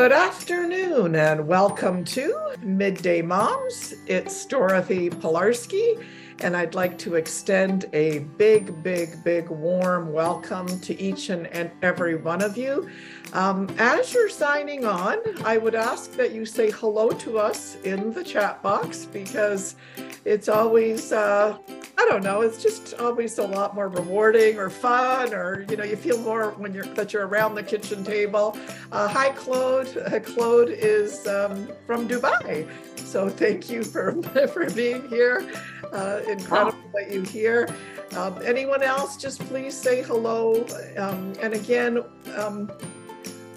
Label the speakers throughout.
Speaker 1: Good afternoon and welcome to Midday Moms. It's Dorothy Pilarski, and I'd like to extend a big, big, big warm welcome to each and, every one of you. Um, as you're signing on, I would ask that you say hello to us in the chat box because it's always uh, I don't know. It's just always a lot more rewarding or fun, or you know, you feel more when you're that you're around the kitchen table. Uh, hi, Claude. Uh, Claude is um, from Dubai, so thank you for for being here. Uh, incredible wow. that you here. Um, anyone else? Just please say hello. Um, and again. Um,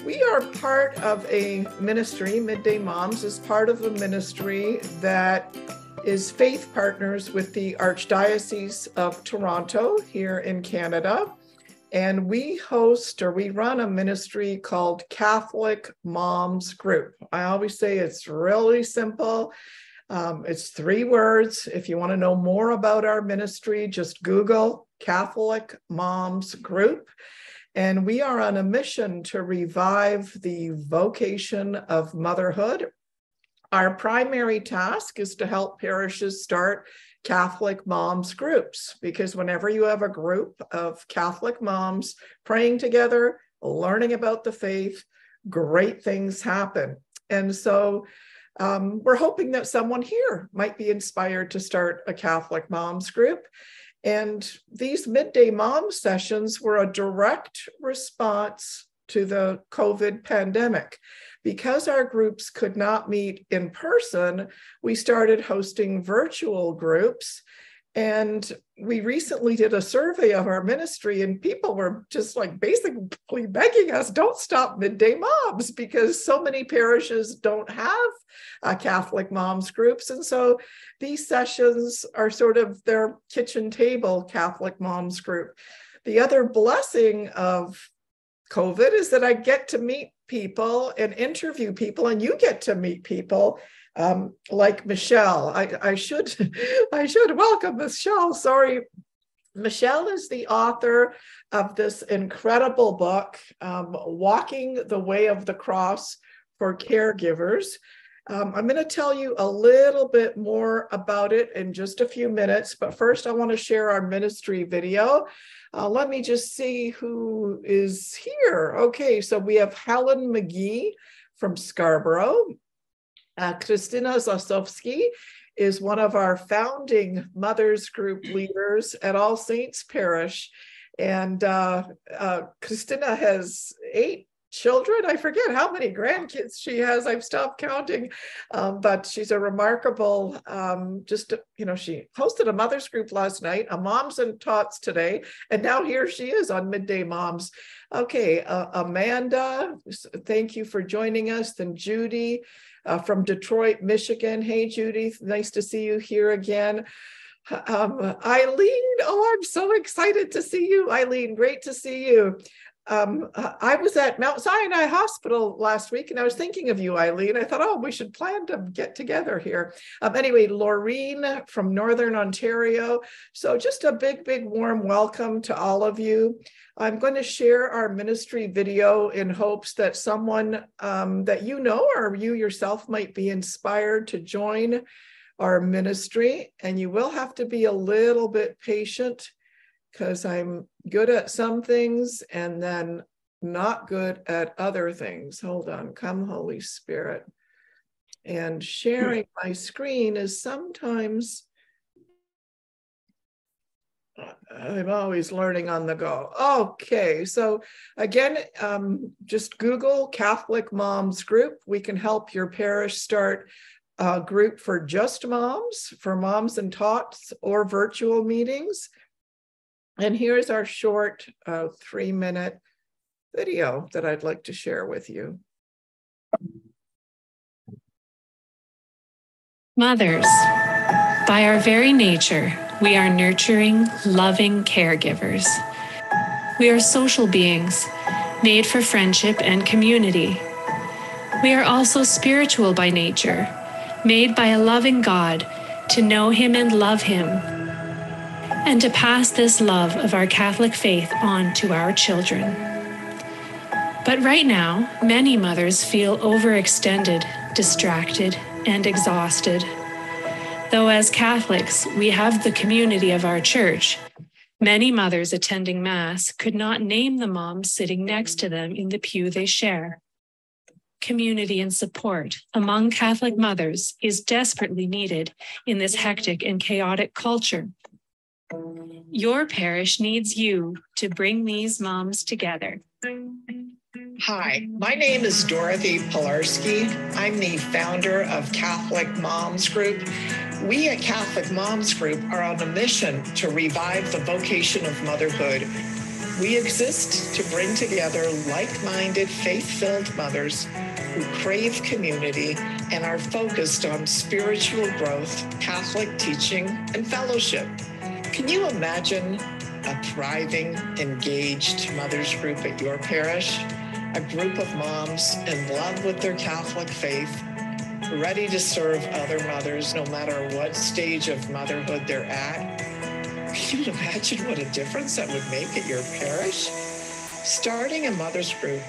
Speaker 1: we are part of a ministry, Midday Moms is part of a ministry that is faith partners with the Archdiocese of Toronto here in Canada. And we host or we run a ministry called Catholic Moms Group. I always say it's really simple. Um, it's three words. If you want to know more about our ministry, just Google Catholic Moms Group. And we are on a mission to revive the vocation of motherhood our primary task is to help parishes start Catholic moms groups because whenever you have a group of Catholic moms praying together, learning about the faith, great things happen. And so um, we're hoping that someone here might be inspired to start a Catholic moms group. And these midday mom sessions were a direct response to the COVID pandemic because our groups could not meet in person, we started hosting virtual groups. And we recently did a survey of our ministry, and people were just like basically begging us, don't stop midday moms, because so many parishes don't have uh, Catholic moms groups. And so these sessions are sort of their kitchen table Catholic moms group. The other blessing of COVID is that I get to meet people and interview people, and you get to meet people um, like Michelle. I, I should I should welcome Michelle. Sorry, Michelle is the author of this incredible book, um, Walking the Way of the Cross for Caregivers. Um, I'm going to tell you a little bit more about it in just a few minutes, but first I want to share our ministry video. Uh, let me just see who is here. Okay, so we have Helen McGee from Scarborough. Uh, Christina Zasowski is one of our founding Mothers Group leaders at All Saints Parish. And uh, uh, Christina has eight children. I forget how many grandkids she has. I've stopped counting, um, but she's a remarkable. Um, just you know, she hosted a mothers group last night, a moms and tots today, and now here she is on midday moms. Okay, uh, Amanda, thank you for joining us. Then Judy uh, from Detroit, Michigan. Hey, Judy, nice to see you here again. Um, Eileen, oh, I'm so excited to see you, Eileen. Great to see you um, I was at Mount Sinai Hospital last week and I was thinking of you, Eileen. I thought, oh, we should plan to get together here. Um, anyway, Laureen from Northern Ontario. So, just a big, big warm welcome to all of you. I'm going to share our ministry video in hopes that someone um, that you know or you yourself might be inspired to join our ministry. And you will have to be a little bit patient because I'm good at some things and then not good at other things. Hold on, come, Holy Spirit. And sharing my screen is sometimes, I'm always learning on the go. Okay, so again, um, just Google Catholic Moms Group. We can help your parish start a group for just moms, for moms and tots, or virtual meetings. And here's our short uh, three minute video that I'd like to share with you.
Speaker 2: Mothers, by our very nature, we are nurturing, loving caregivers. We are social beings made for friendship and community. We are also spiritual by nature, made by a loving God to know Him and love Him and to pass this love of our Catholic faith on to our children. But right now, many mothers feel overextended, distracted, and exhausted. Though as Catholics, we have the community of our church, many mothers attending Mass could not name the moms sitting next to them in the pew they share. Community and support among Catholic mothers is desperately needed in this hectic and chaotic culture. Your parish needs you to bring these moms together.
Speaker 1: Hi, my name is Dorothy Pilarski. I'm the founder of Catholic Moms Group. We at Catholic Moms Group are on a mission to revive the vocation of motherhood. We exist to bring together like minded, faith filled mothers who crave community and are focused on spiritual growth, Catholic teaching, and fellowship. Can you imagine a thriving, engaged mothers group at your parish? a group of moms in love with their Catholic faith, ready to serve other mothers no matter what stage of motherhood they're at. Can you imagine what a difference that would make at your parish? Starting a mother's group,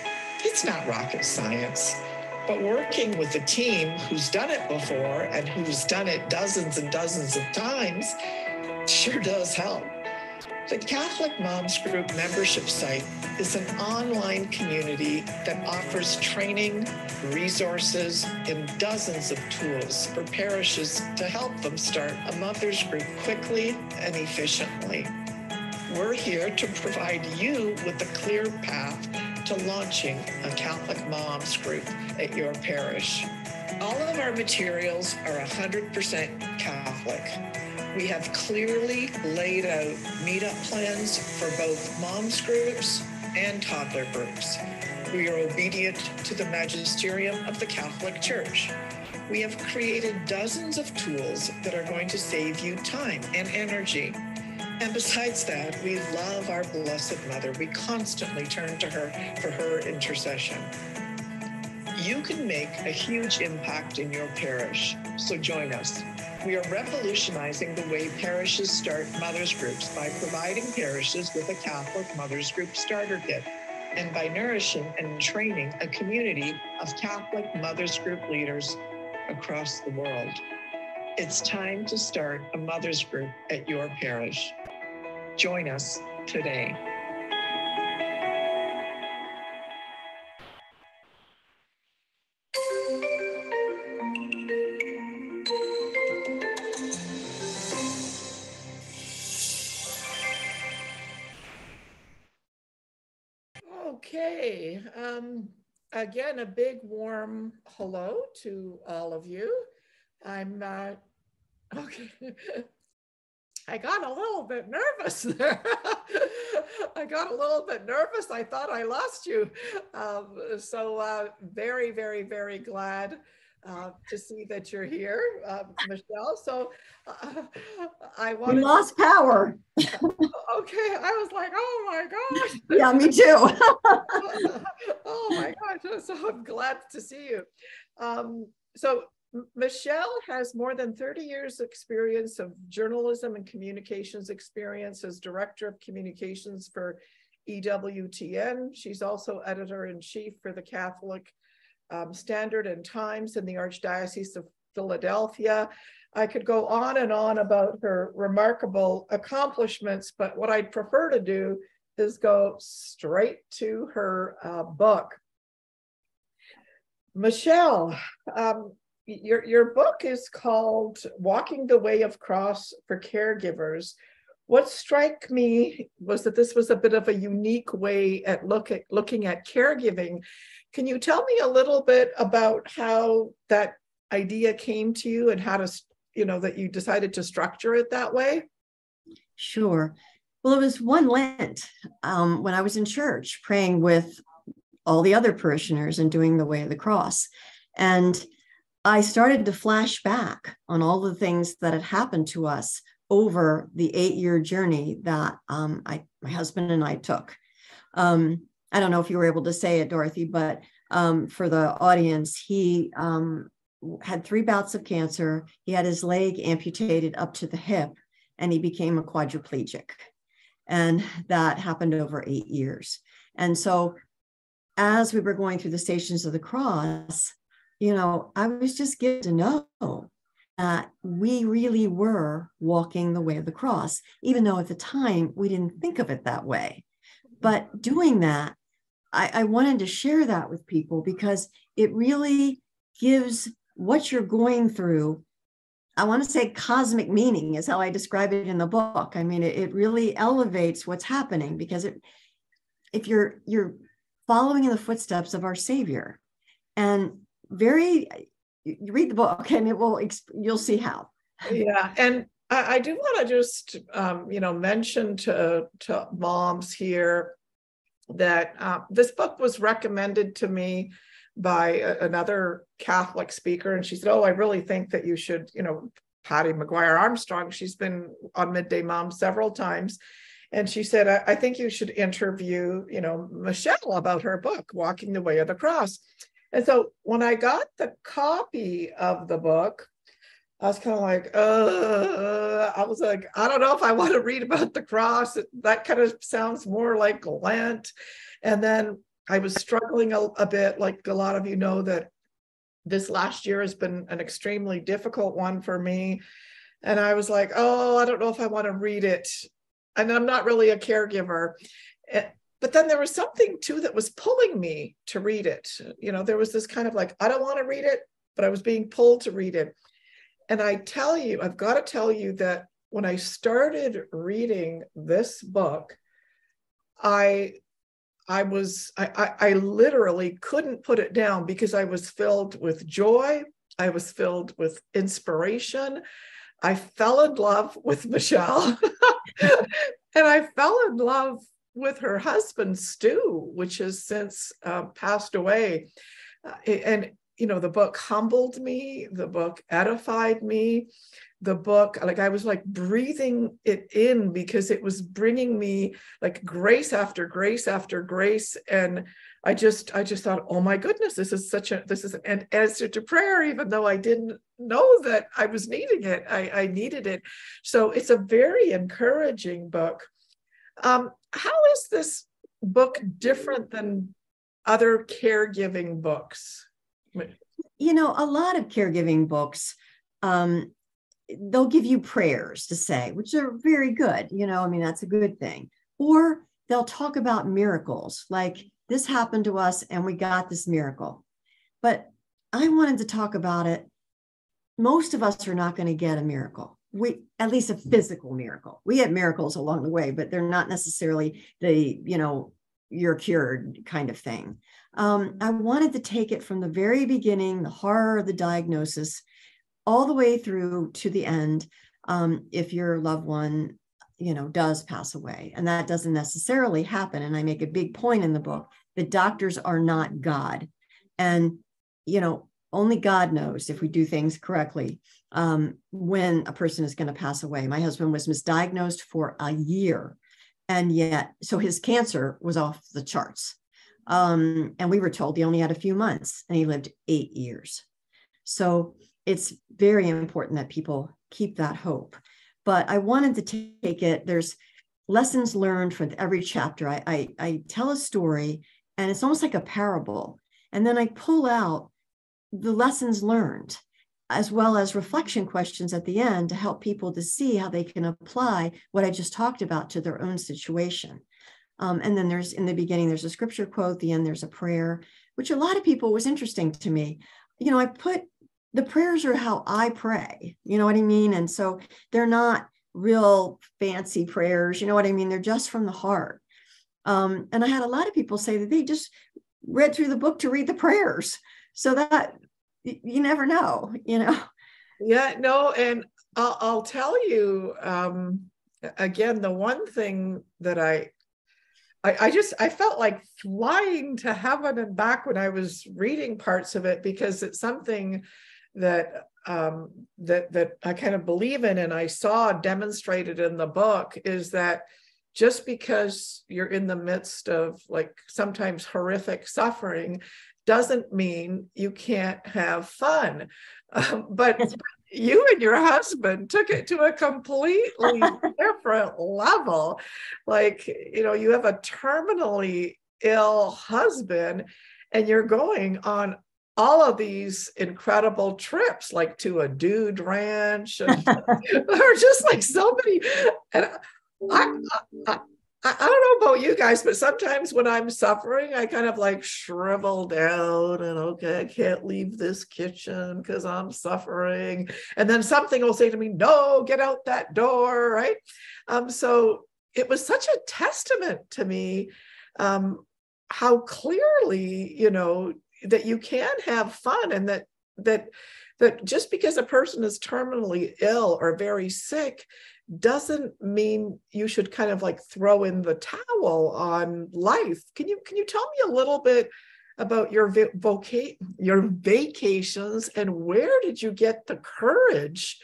Speaker 1: it's not rocket science, but working with a team who's done it before and who's done it dozens and dozens of times sure does help. The Catholic Moms Group membership site is an online community that offers training, resources, and dozens of tools for parishes to help them start a mothers group quickly and efficiently. We're here to provide you with a clear path to launching a Catholic Moms Group at your parish. All of our materials are 100% Catholic we have clearly laid out meetup plans for both moms groups and toddler groups. We are obedient to the magisterium of the Catholic Church. We have created dozens of tools that are going to save you time and energy. And besides that, we love our Blessed Mother. We constantly turn to her for her intercession. You can make a huge impact in your parish, so join us. We are revolutionizing the way parishes start mothers groups by providing parishes with a Catholic mothers group starter kit and by nourishing and training a community of Catholic mothers group leaders across the world. It's time to start a mothers group at your parish. Join us today. Okay. Um, again, a big warm hello to all of you. I'm uh, okay. I got a little bit nervous there. I got a little bit nervous. I thought I lost you. Um, so uh, very, very, very glad uh, to see that you're here, uh, Michelle. So uh, I want.
Speaker 3: We lost power.
Speaker 1: okay, I was like, oh my gosh.
Speaker 3: Yeah, me
Speaker 1: too. oh my gosh! So I'm glad to see you. Um, so Michelle has more than 30 years experience of journalism and communications experience as director of communications for EWTN. She's also editor in chief for the Catholic um, Standard and Times in the Archdiocese of Philadelphia. I could go on and on about her remarkable accomplishments, but what I'd prefer to do is go straight to her uh, book. Michelle, um, your, your book is called Walking the Way of Cross for Caregivers. What struck me was that this was a bit of a unique way at look at looking at caregiving can you tell me a little bit about how that idea came to you and how to, you know, that you decided to structure it that way?
Speaker 3: Sure. Well, it was one Lent um, when I was in church praying with all the other parishioners and doing the way of the cross. And I started to flash back on all the things that had happened to us over the eight year journey that um, I, my husband and I took. Um, I don't know if you were able to say it, Dorothy, but um, for the audience, he um, had three bouts of cancer. He had his leg amputated up to the hip, and he became a quadriplegic. And that happened over eight years. And so as we were going through the stations of the cross, you know, I was just getting to know that we really were walking the way of the cross, even though at the time we didn't think of it that way. But doing that, I, I wanted to share that with people because it really gives what you're going through I want to say cosmic meaning is how I describe it in the book. I mean, it, it really elevates what's happening because it, if you're you're following in the footsteps of our Savior, and very, you read the book and it will you'll see how.
Speaker 1: Yeah, and I, I do want to just um, you know mention to to moms here that uh, this book was recommended to me by a, another Catholic speaker, and she said, "Oh, I really think that you should, you know, Patti Maguire Armstrong. She's been on Midday Mom several times." And she said, I, I think you should interview, you know, Michelle about her book, Walking the Way of the Cross. And so when I got the copy of the book, I was kind of like, uh, I was like, I don't know if I want to read about the cross. That kind of sounds more like Lent. And then I was struggling a, a bit, like a lot of you know that this last year has been an extremely difficult one for me. And I was like, oh, I don't know if I want to read it. And I'm not really a caregiver. But then there was something too that was pulling me to read it. You know, there was this kind of like, I don't want to read it, but I was being pulled to read it. And I tell you, I've got to tell you that when I started reading this book, I I was, I, I, I, literally couldn't put it down because I was filled with joy. I was filled with inspiration. I fell in love with Michelle and I fell in love with her husband, Stu, which has since uh, passed away. Uh, and, you know, the book humbled me, the book edified me the book like i was like breathing it in because it was bringing me like grace after grace after grace. And i just i just thought oh my goodness this is such a this is an answer to prayer even though i didn't know that i was needing it. I, I needed it. So it's a very encouraging book. Um, how is this book different than other caregiving books
Speaker 3: you know a lot of caregiving books um, they'll give you prayers to say, which are very good. You know, I mean, that's a good thing. Or they'll talk about miracles, like this happened to us and we got this miracle. But I wanted to talk about it. Most of us are not going to get a miracle. We at least a physical miracle. We get miracles along the way, but they're not necessarily the, you know, you're cured kind of thing. Um, I wanted to take it from the very beginning, the horror of the diagnosis, all the way through to the end um, if your loved one you know does pass away and that doesn't necessarily happen and i make a big point in the book that doctors are not god and you know only god knows if we do things correctly um, when a person is going to pass away my husband was misdiagnosed for a year and yet so his cancer was off the charts um, and we were told he only had a few months and he lived eight years so it's very important that people keep that hope. But I wanted to take it, there's lessons learned from every chapter. I, I, I tell a story and it's almost like a parable. And then I pull out the lessons learned as well as reflection questions at the end to help people to see how they can apply what I just talked about to their own situation. Um, and then there's in the beginning, there's a scripture quote, the end, there's a prayer, which a lot of people was interesting to me. You know, I put the prayers are how I pray. You know what I mean? And so they're not real fancy prayers. You know what I mean? They're just from the heart. Um, and I had a lot of people say that they just read through the book to read the prayers. So that you never know, you know?
Speaker 1: Yeah, no. And I'll, I'll tell you um, again, the one thing that I I, I, just I felt like flying to heaven and back when I was reading parts of it because it's something that um, that that I kind of believe in and I saw demonstrated in the book is that just because you're in the midst of like sometimes horrific suffering doesn't mean you can't have fun. Um, but you and your husband took it to a completely different level. Like, you know, you have a terminally ill husband and you're going on all of these incredible trips like to a dude ranch or just like so many and I, I, I, I don't know about you guys, but sometimes when I'm suffering, I kind of like shrivel down and okay, I can't leave this kitchen because I'm suffering. And then something will say to me, no, get out that door, right? Um, so it was such a testament to me um, how clearly, you know, that you can have fun and that that that just because a person is terminally ill or very sick doesn't mean you should kind of like throw in the towel on life. Can you can you tell me a little bit about your voca- your vacations and where did you get the courage?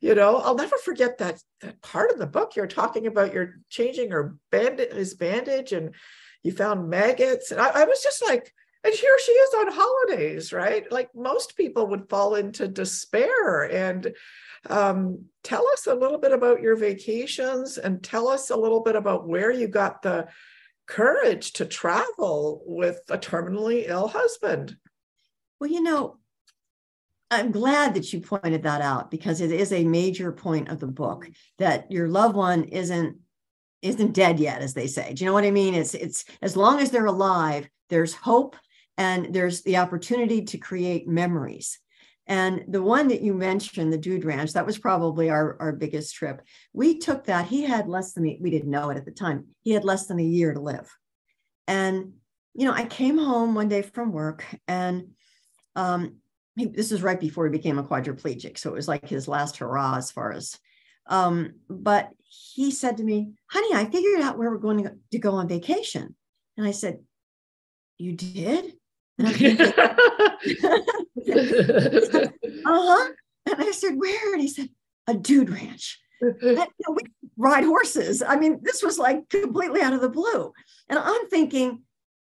Speaker 1: You know, I'll never forget that that part of the book you're talking about. You're changing her bandage, his bandage, and you found maggots. And I, I was just like, and here she is on holidays, right? Like most people would fall into despair and um, tell us a little bit about your vacations and tell us a little bit about where you got the courage to travel with a terminally ill husband.
Speaker 3: Well, you know, I'm glad that you pointed that out because it is a major point of the book that your loved one isn't isn't dead yet as they say. Do you know what I mean? It's it's as long as they're alive, there's hope and there's the opportunity to create memories. And the one that you mentioned, the Dude Ranch, that was probably our, our biggest trip. We took that. He had less than, we didn't know it at the time. He had less than a year to live. And, you know, I came home one day from work and um, he, this is right before he became a quadriplegic. So it was like his last hurrah as far as, um, but he said to me, honey, I figured out where we're going to go, to go on vacation. And I said, you did? uh-huh. And I said, where? And he said, a dude ranch. And, you know, we ride horses. I mean, this was like completely out of the blue. And I'm thinking,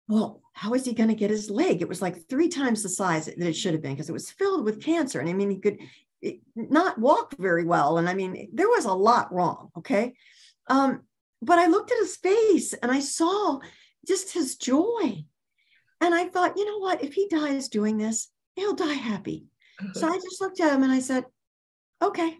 Speaker 3: well, how is he going to get his leg? It was like three times the size that it should have been because it was filled with cancer. And I mean, he could not walk very well. And I mean, there was a lot wrong. Okay. Um, but I looked at his face and I saw just his joy. And I thought, you know what? If he dies doing this, he'll die happy. So I just looked at him and I said, okay.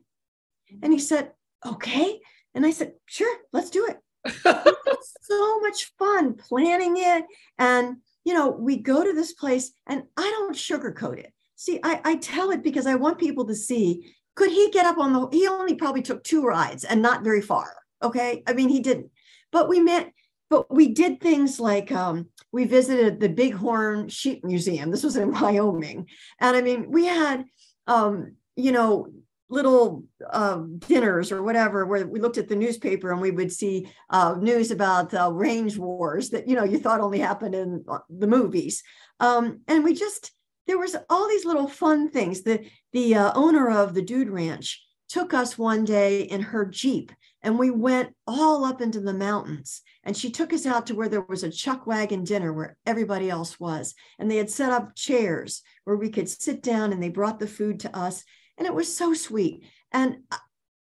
Speaker 3: And he said, okay. And I said, sure, let's do it. so much fun planning it. And, you know, we go to this place and I don't sugarcoat it. See, I, I tell it because I want people to see could he get up on the, he only probably took two rides and not very far. Okay. I mean, he didn't, but we met, but we did things like um, we visited the Bighorn Sheep Museum. This was in Wyoming. And I mean, we had, um, you know, little uh, dinners or whatever where we looked at the newspaper and we would see uh, news about uh, range wars that you know you thought only happened in uh, the movies um, and we just there was all these little fun things the the uh, owner of the dude ranch took us one day in her jeep and we went all up into the mountains. And she took us out to where there was a chuck wagon dinner where everybody else was. And they had set up chairs where we could sit down and they brought the food to us. And it was so sweet. And uh,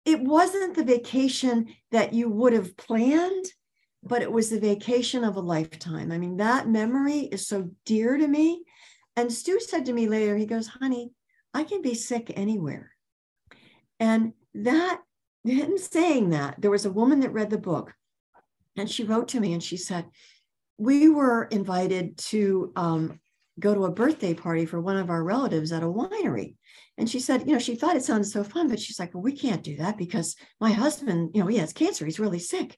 Speaker 3: it wasn't the vacation that you would have planned but it was the vacation of a lifetime. I mean that memory is so dear to me. And stu said to me later he goes honey i can be sick anywhere. And that him saying that, there was a woman that read the book and she wrote to me and she said, We were invited to um, go to a birthday party for one of our relatives at a winery. And she said, You know, she thought it sounded so fun, but she's like, Well, we can't do that because my husband, you know, he has cancer. He's really sick.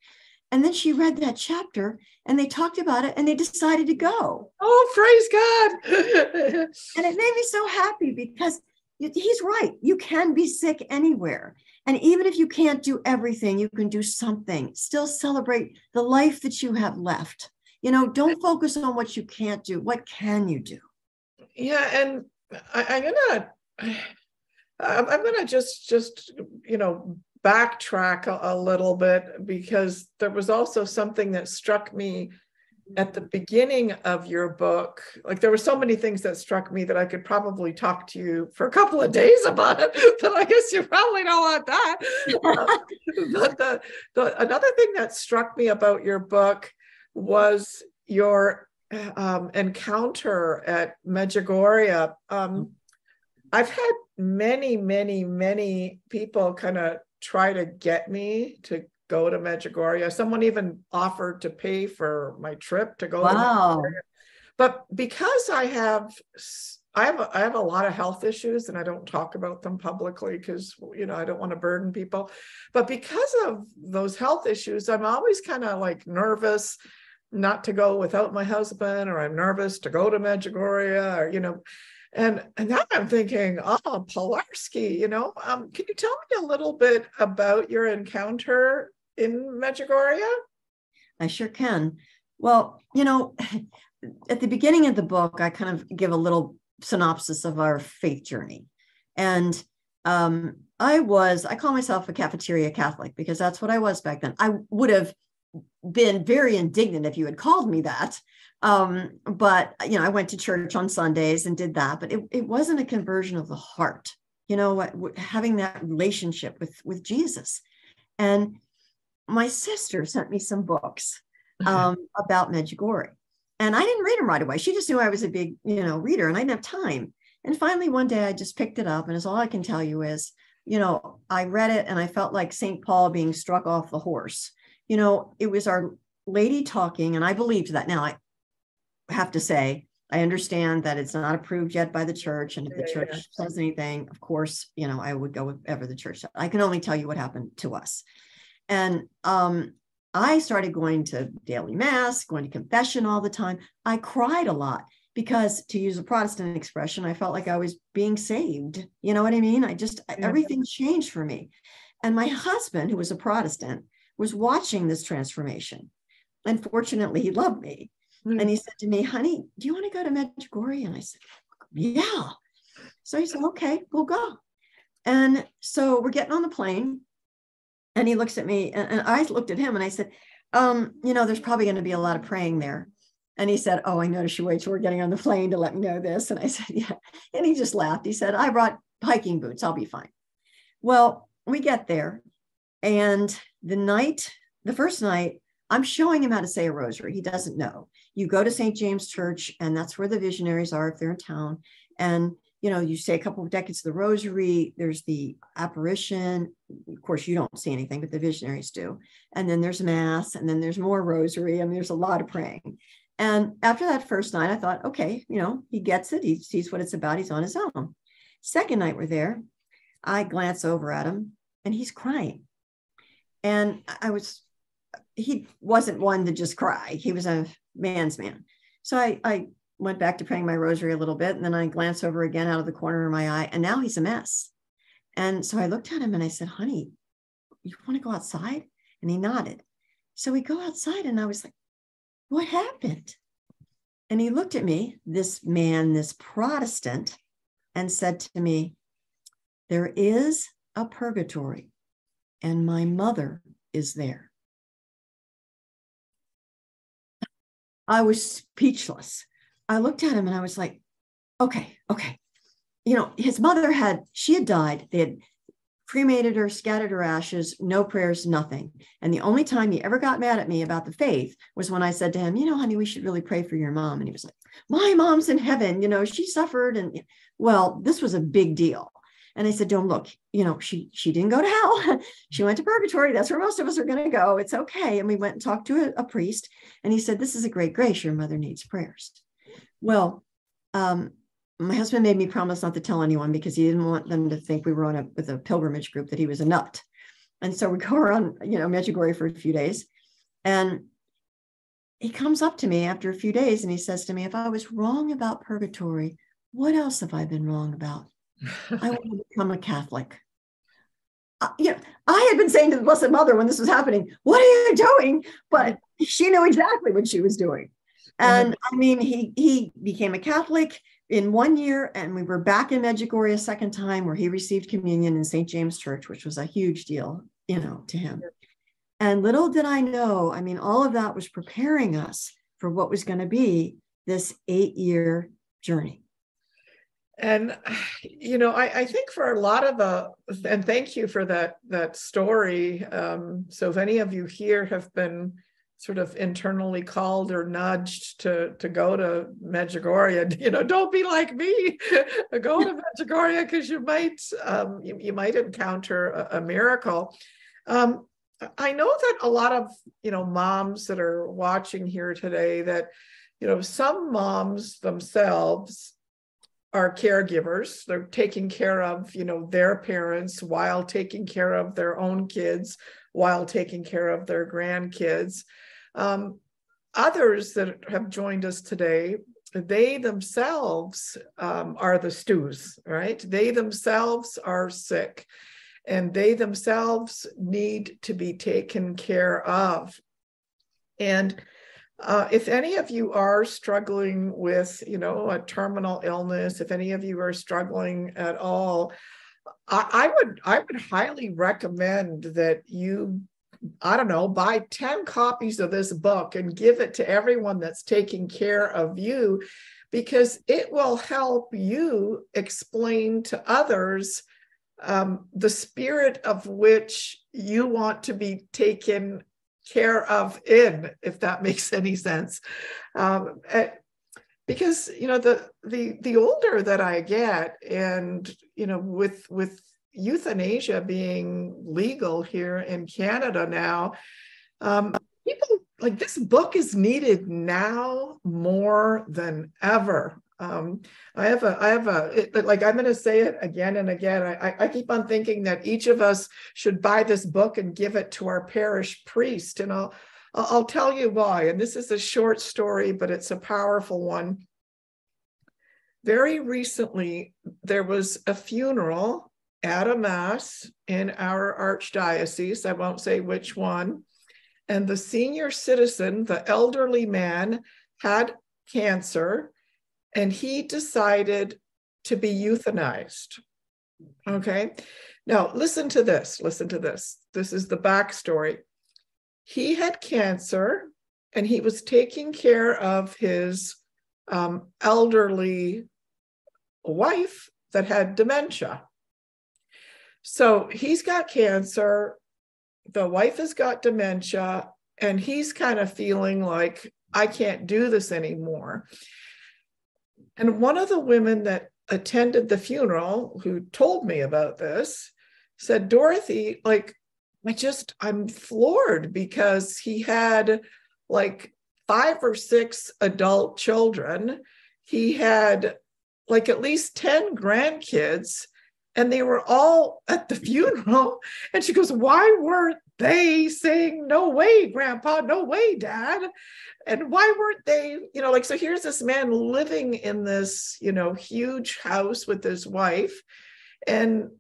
Speaker 3: And then she read that chapter and they talked about it and they decided to go.
Speaker 1: Oh, praise
Speaker 3: God. and it made me so happy because he's right. You can be sick anywhere. And even if you can't do everything, you can do something. Still celebrate the life that you have left. You know, don't focus on what you can't do. What can you do?
Speaker 1: Yeah, and I, am gonna, I'm gonna just just you know backtrack a, a little bit because there was also something that struck me at the beginning of your book, like there were so many things that struck me that I could probably talk to you for a couple of days about it, but I guess you probably don't want that. but the, the another thing that struck me about your book was your um, encounter at Medjugorje, um, mm-hmm. I've had many, many, many people kind of try to get me to go to Medjugorje. Someone even offered to pay for my trip to go.
Speaker 3: Wow. To
Speaker 1: but because I have I have a, I have a lot of health issues and I don't talk about them publicly because you know I don't want to burden people. But because of those health issues, I'm always kind of like nervous not to go without my husband, or I'm nervous to go to Medjugorje, or you know. And, and now I'm thinking, oh, Pilarski, you know, um, can you tell me a little bit about your encounter in Medjugorje?
Speaker 3: I sure can. Well, you know, at the beginning of the book, I kind of give a little synopsis of our faith journey. And um, I was, I call myself a cafeteria Catholic because that's what I was back then. I would have been very indignant if you had called me that. Um, but, you know, I went to church on Sundays and did that, but it, it wasn't a conversion of the heart, you know, having that relationship with, with Jesus. And my sister sent me some books um, about Medjugorje. And I didn't read them right away. She just knew I was a big, you know, reader and I didn't have time. And finally, one day I just picked it up. And as all I can tell you is, you know, I read it and I felt like St. Paul being struck off the horse. You know, it was our lady talking, and I believed that. Now, I have to say, I understand that it's not approved yet by the church. And if the church yeah. says anything, of course, you know, I would go whatever the church said. I can only tell you what happened to us. And um, I started going to daily mass, going to confession all the time. I cried a lot because, to use a Protestant expression, I felt like I was being saved. You know what I mean? I just, everything changed for me. And my husband, who was a Protestant, was watching this transformation. Unfortunately, he loved me. Mm-hmm. And he said to me, honey, do you want to go to Medjugorje? And I said, yeah. So he said, okay, we'll go. And so we're getting on the plane and he looks at me and, I looked at him and I said, um, you know, there's probably going to be a lot of praying there. And he said, Oh, I noticed you wait till we're getting on the plane to let me know this. And I said, Yeah. And he just laughed. He said, I brought hiking boots. I'll be fine. Well, we get there. And the night, the first night, I'm showing him how to say a rosary. He doesn't know. You go to St. James Church, and that's where the visionaries are if they're in town. And you know, you say a couple of decades of the rosary, there's the apparition. Of course, you don't see anything, but the visionaries do. And then there's mass, and then there's more rosary. I mean, there's a lot of praying. And after that first night, I thought, okay, you know, he gets it. He sees what it's about. He's on his own. Second night we're there, I glance over at him and he's crying. And I was, he wasn't one to just cry. He was a man's man. So I, I went back to praying my rosary a little bit. And then I glanced over again out of the corner of my eye, and now he's a mess. And so I looked at him and I said, honey, you want to go outside? And he nodded. So we go outside, and I was like, what happened? And he looked at me, this man, this Protestant, and said to me, There is a purgatory, and my mother is there. I was speechless. I looked at him and I was like, okay, okay. You know, his mother had, she had died. They had cremated her, scattered her ashes, no prayers, nothing. And the only time he ever got mad at me about the faith was when I said to him, you know, honey, we should really pray for your mom. And he was like, my mom's in heaven. You know, she suffered. And well, this was a big deal. And I said him, look, you know, she she didn't go to hell. she went to purgatory. That's where most of us are going to go. It's okay. And we went and talked to a, a priest. And he said, this is a great grace. Your mother needs prayers. Well, um, my husband made me promise not to tell anyone because he didn't want them to think we were on a with a pilgrimage group that he was a nut. And so we go around, you know, Medjugorje for a few days. And he comes up to me after a few days and he says to me, if I was wrong about purgatory, what else have I been wrong about? I want to become a Catholic. Uh, you know, I had been saying to the Blessed Mother when this was happening, what are you doing? But she knew exactly what she was doing. And mm-hmm. I mean, he he became a Catholic in one year, and we were back in Medjugorje a second time, where he received communion in St. James Church, which was a huge deal, you know, to him. And little did I know, I mean, all of that was preparing us for what was going to be this eight-year journey.
Speaker 1: And you know, I, I, think for a lot of the, and thank you for that that story. Um, so if any of you here have been sort of internally called or nudged to to go to Medjugorje, you know, don't be like me. go to Medjugorje because you might um, you, you might encounter a, a miracle. Um, I know that a lot of you know moms that are watching here today that you know some moms themselves are caregivers they're taking care of you know their parents while taking care of their own kids while taking care of their grandkids um, others that have joined us today they themselves um, are the stews right? They themselves are sick and they themselves need to be taken care of. And uh, if any of you are struggling with, you know, a terminal illness, if any of you are struggling at all, I, I would I would highly recommend that you I don't know, buy 10 copies of this book and give it to everyone that's taking care of you because it will help you explain to others um, the spirit of which you want to be taken care of in, if that makes any sense. Um, eh, because you know the the the older that I get, and you know with with euthanasia being legal here in Canada now, um, people like this book is needed now more than ever. Um, I have a, I have a, it, like I'm going to say it again and again. I, I keep on thinking that each of us should buy this book and give it to our parish priest. And I'll, I'll tell you why. And this is a short story, but it's a powerful one. Very recently, there was a funeral at a mass in our archdiocese. I won't say which one. And the senior citizen, the elderly man, had cancer and he decided to be euthanized. Okay. Now, listen to this. Listen to this. This is the backstory. He had cancer and he was taking care of his um, elderly wife that had dementia. So he's got cancer, the wife has got dementia, and he's kind of feeling like, I can't do this anymore. And one of the women that attended the funeral who told me about this said, Dorothy, like, I just, I'm floored because he had like five or six adult children. He had like at least 10 grandkids, and they were all at the funeral. And she goes, Why weren't they saying, No way, grandpa, no way, dad? and why weren't they you know like so here's this man living in this you know huge house with his wife and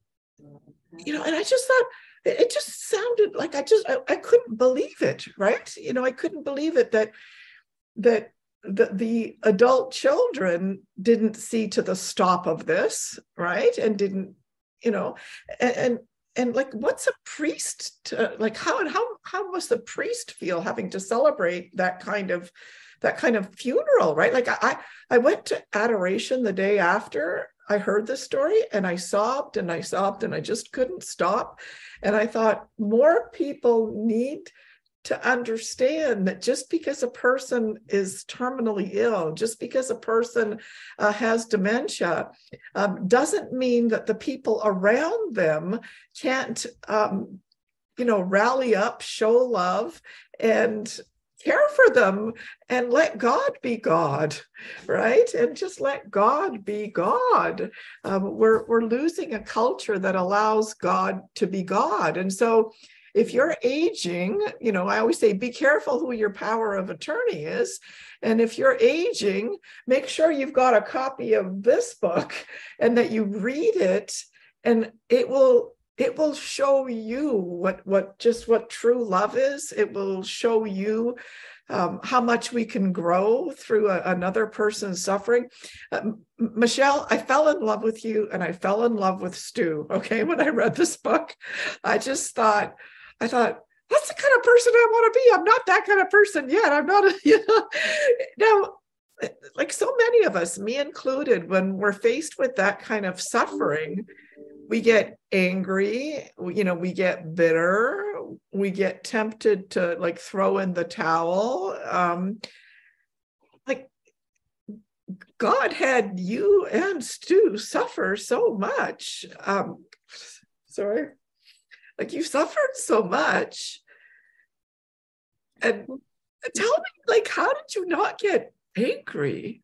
Speaker 1: you know and i just thought it just sounded like i just I, I couldn't believe it right you know i couldn't believe it that that the, the adult children didn't see to the stop of this right and didn't you know and, and and like what's a priest to, like how how how must the priest feel having to celebrate that kind of that kind of funeral right? Like i i went to adoration the day after i heard this story and i sobbed and i sobbed and i just couldn't stop. And i thought more people need to understand that just because a person is terminally ill, just because a person uh, has dementia, um, doesn't mean that the people around them can't, um, you know, rally up, show love, and care for them and let God be God, right? And just let God be God. Um, we're, we're losing a culture that allows God to be God. And so if you're aging, you know, I always say be careful who your power of attorney is. And if you're aging, make sure you've got a copy of this book and that you read it and it will it will show you what what just what true love is it will show you um, how much we can grow through a, another person's suffering. Uh, Michelle, I fell in love with you and I fell in love with Stu. Okay. When I read this book, I just thought, I thought, that's the kind of person I want to be. I'm not that kind of person yet. I'm not, a, you know. Now, like so many of us, me included, when we're faced with that kind of suffering, we get angry, you know, we get bitter, we get tempted to like throw in the towel. Um, like God had you and Stu suffer so much. Um, sorry, like you suffered so much. And tell me, like, how did you not get angry?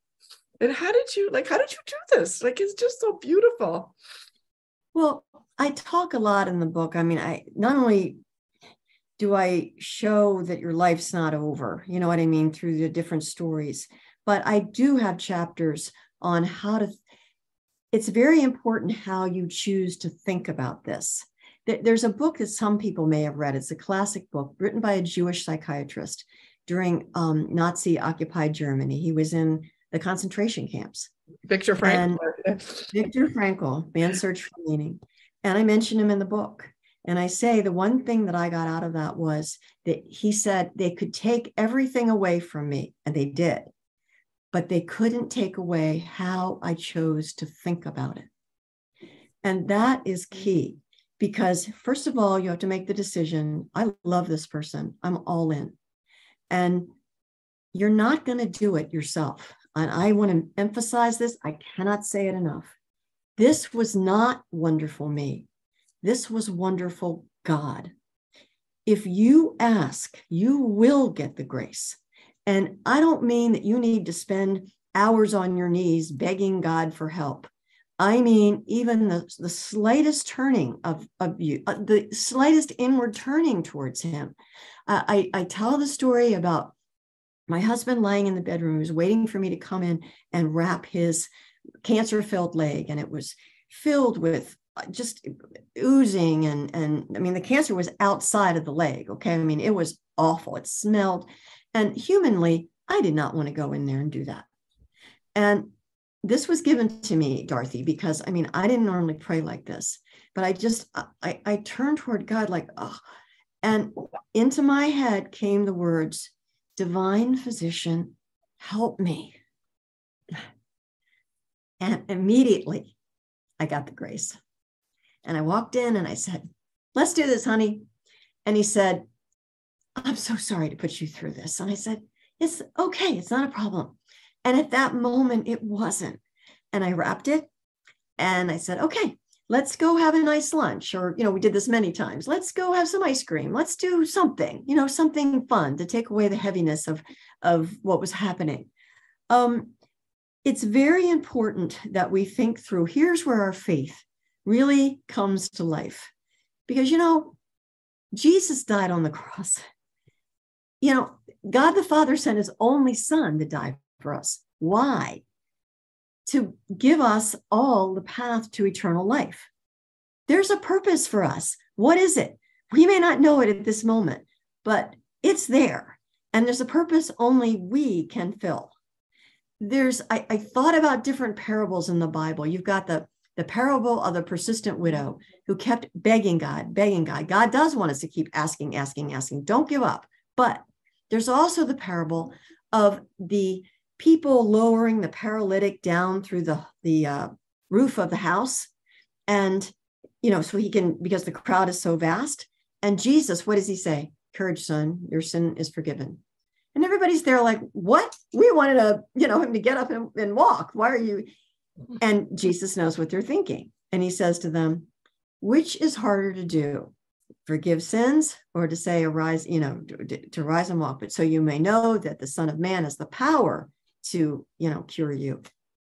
Speaker 1: And how did you, like, how did you do this? Like, it's just so beautiful.
Speaker 3: Well, I talk a lot in the book. I mean, I not only do I show that your life's not over, you know what I mean, through the different stories, but I do have chapters on how to. It's very important how you choose to think about this. There's a book that some people may have read. It's a classic book written by a Jewish psychiatrist during um, Nazi occupied Germany. He was in the concentration camps.
Speaker 1: Viktor Frankl.
Speaker 3: Viktor Frankl, Man's Search for Meaning. And I mention him in the book. And I say the one thing that I got out of that was that he said they could take everything away from me, and they did, but they couldn't take away how I chose to think about it. And that is key because, first of all, you have to make the decision I love this person, I'm all in. And you're not going to do it yourself. And I want to emphasize this, I cannot say it enough. This was not wonderful me. This was wonderful God. If you ask, you will get the grace. And I don't mean that you need to spend hours on your knees begging God for help. I mean, even the, the slightest turning of, of you, uh, the slightest inward turning towards Him. Uh, I, I tell the story about my husband lying in the bedroom, he was waiting for me to come in and wrap his cancer filled leg and it was filled with uh, just oozing and and I mean the cancer was outside of the leg okay? I mean it was awful it smelled. And humanly I did not want to go in there and do that. And this was given to me Dorothy because I mean I didn't normally pray like this but I just uh, I I turned toward God like oh and into my head came the words divine physician help me and immediately I got the grace. And I walked in and I said, Let's do this, honey. And he said, I'm so sorry to put you through this. And I said, It's okay. It's not a problem. And at that moment, it wasn't. And I wrapped it and I said, Okay, let's go have a nice lunch. Or, you know, we did this many times. Let's go have some ice cream. Let's do something, you know, something fun to take away the heaviness of, of what was happening. Um, it's very important that we think through here's where our faith really comes to life. Because, you know, Jesus died on the cross. You know, God the Father sent his only son to die for us. Why? To give us all the path to eternal life. There's a purpose for us. What is it? We may not know it at this moment, but it's there. And there's a purpose only we can fill there's I, I thought about different parables in the Bible. You've got the the parable of the persistent widow who kept begging God, begging God. God does want us to keep asking, asking, asking. Don't give up. But there's also the parable of the people lowering the paralytic down through the the uh, roof of the house, and you know, so he can because the crowd is so vast. And Jesus, what does he say? Courage, son, your sin is forgiven. And everybody's there like, what? We wanted to, you know, him to get up and, and walk. Why are you? And Jesus knows what they're thinking. And he says to them, which is harder to do? Forgive sins or to say arise, you know, to, to rise and walk. But so you may know that the Son of Man has the power to, you know, cure you.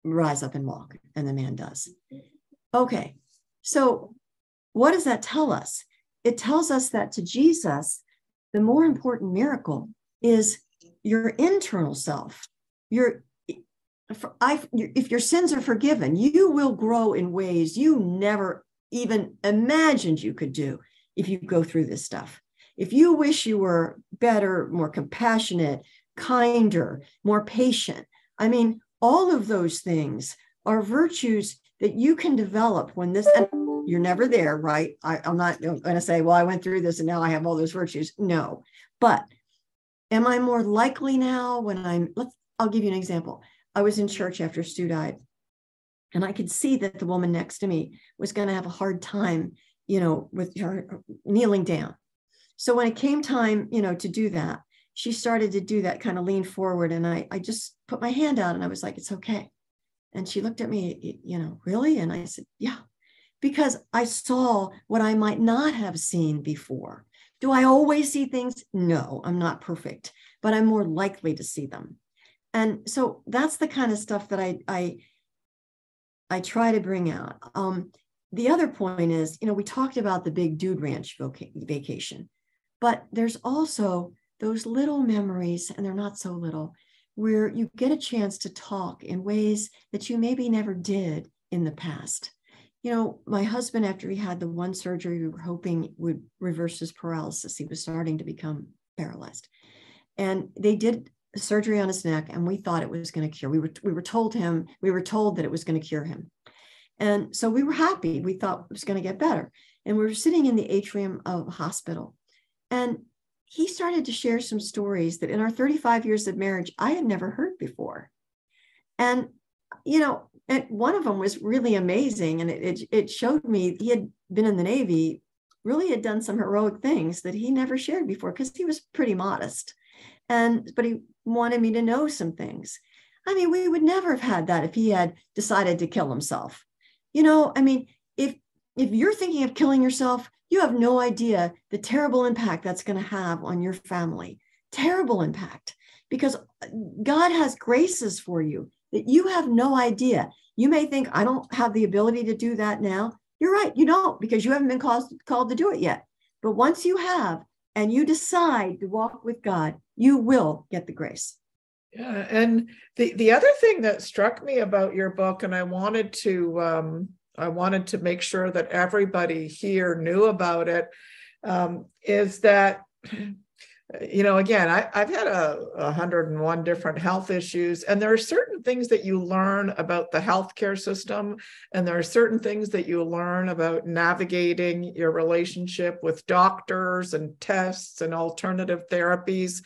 Speaker 3: Rise up and walk. And the man does. Okay. So what does that tell us? It tells us that to Jesus, the more important miracle is your internal self. Your I, if your sins are forgiven, you will grow in ways you never even imagined you could do if you go through this stuff. If you wish you were better, more compassionate, kinder, more patient, I mean, all of those things are virtues that you can develop when this, and you're never there, right? I, I'm not going to say, well, I went through this and now I have all those virtues. No, but Am I more likely now when I'm, let's, I'll give you an example. I was in church after Stu died, and I could see that the woman next to me was going to have a hard time, you know, with her kneeling down. so when it came time, you know, to do that, she started to do that kind of lean forward. And I, I just put my hand out and I was like, it's okay. And she looked at me, you know, really? And I said, yeah, because I saw what I might not have seen before. Do I always see things? No, I'm not perfect, but I'm more likely to see them. And so that's the kind of stuff that I, I, I try to bring out. Um, the other point is, you know, we talked about the big dude ranch vacation, but there's also those little memories, and they're not so little, where you get a chance to talk in ways that you maybe never did in the past. You know, my husband, after he had the one surgery we were hoping would reverse his paralysis, he was starting to become paralyzed. And they did surgery on his neck, and we thought it was going to cure. We were we were told him we were told that it was going to cure him. And so we were happy. We thought it was going to get better. And we were sitting in the atrium of hospital. And he started to share some stories that in our 35 years of marriage, I had never heard before. And, you know, and one of them was really amazing. And it, it, it showed me he had been in the Navy, really had done some heroic things that he never shared before because he was pretty modest. And, but he wanted me to know some things. I mean, we would never have had that if he had decided to kill himself you know i mean if if you're thinking of killing yourself you have no idea the terrible impact that's going to have on your family. Terrible impact. Because god has graces for you that you have no idea. You may think i don't have the ability to do that now. You're right you don't because you haven't been called, called to do it yet. But once you have and you decide to walk with god you will get the grace.
Speaker 1: Yeah, and the the other thing that struck me about your book, and I wanted to um, I wanted to make sure that everybody here knew about it, um, is that you know again I, i've had a 101 different health issues and there are certain things that you learn about the healthcare system and there are certain things that you learn about navigating your relationship with doctors and tests and alternative therapies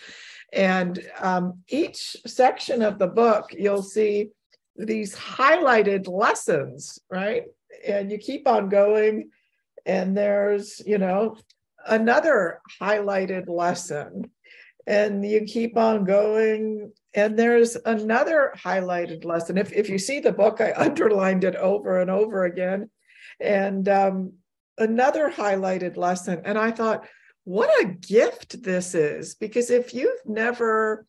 Speaker 1: and um, each section of the book, you'll see these highlighted lessons, right? And you keep on going, and there's, you know, another highlighted lesson. And you keep on going, and there's another highlighted lesson. If, if you see the book, I underlined it over and over again. And um, another highlighted lesson. And I thought, what a gift this is because if you've never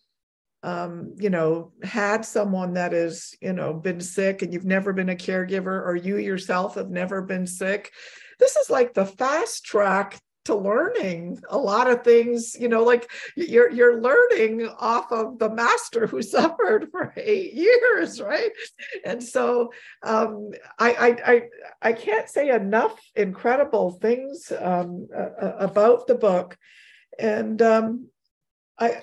Speaker 1: um, you know had someone that is you know been sick and you've never been a caregiver or you yourself have never been sick this is like the fast track to learning a lot of things you know like you're you're learning off of the master who suffered for eight years right? And so um, I, I i i can't say enough incredible things um, uh, about the book. And um, i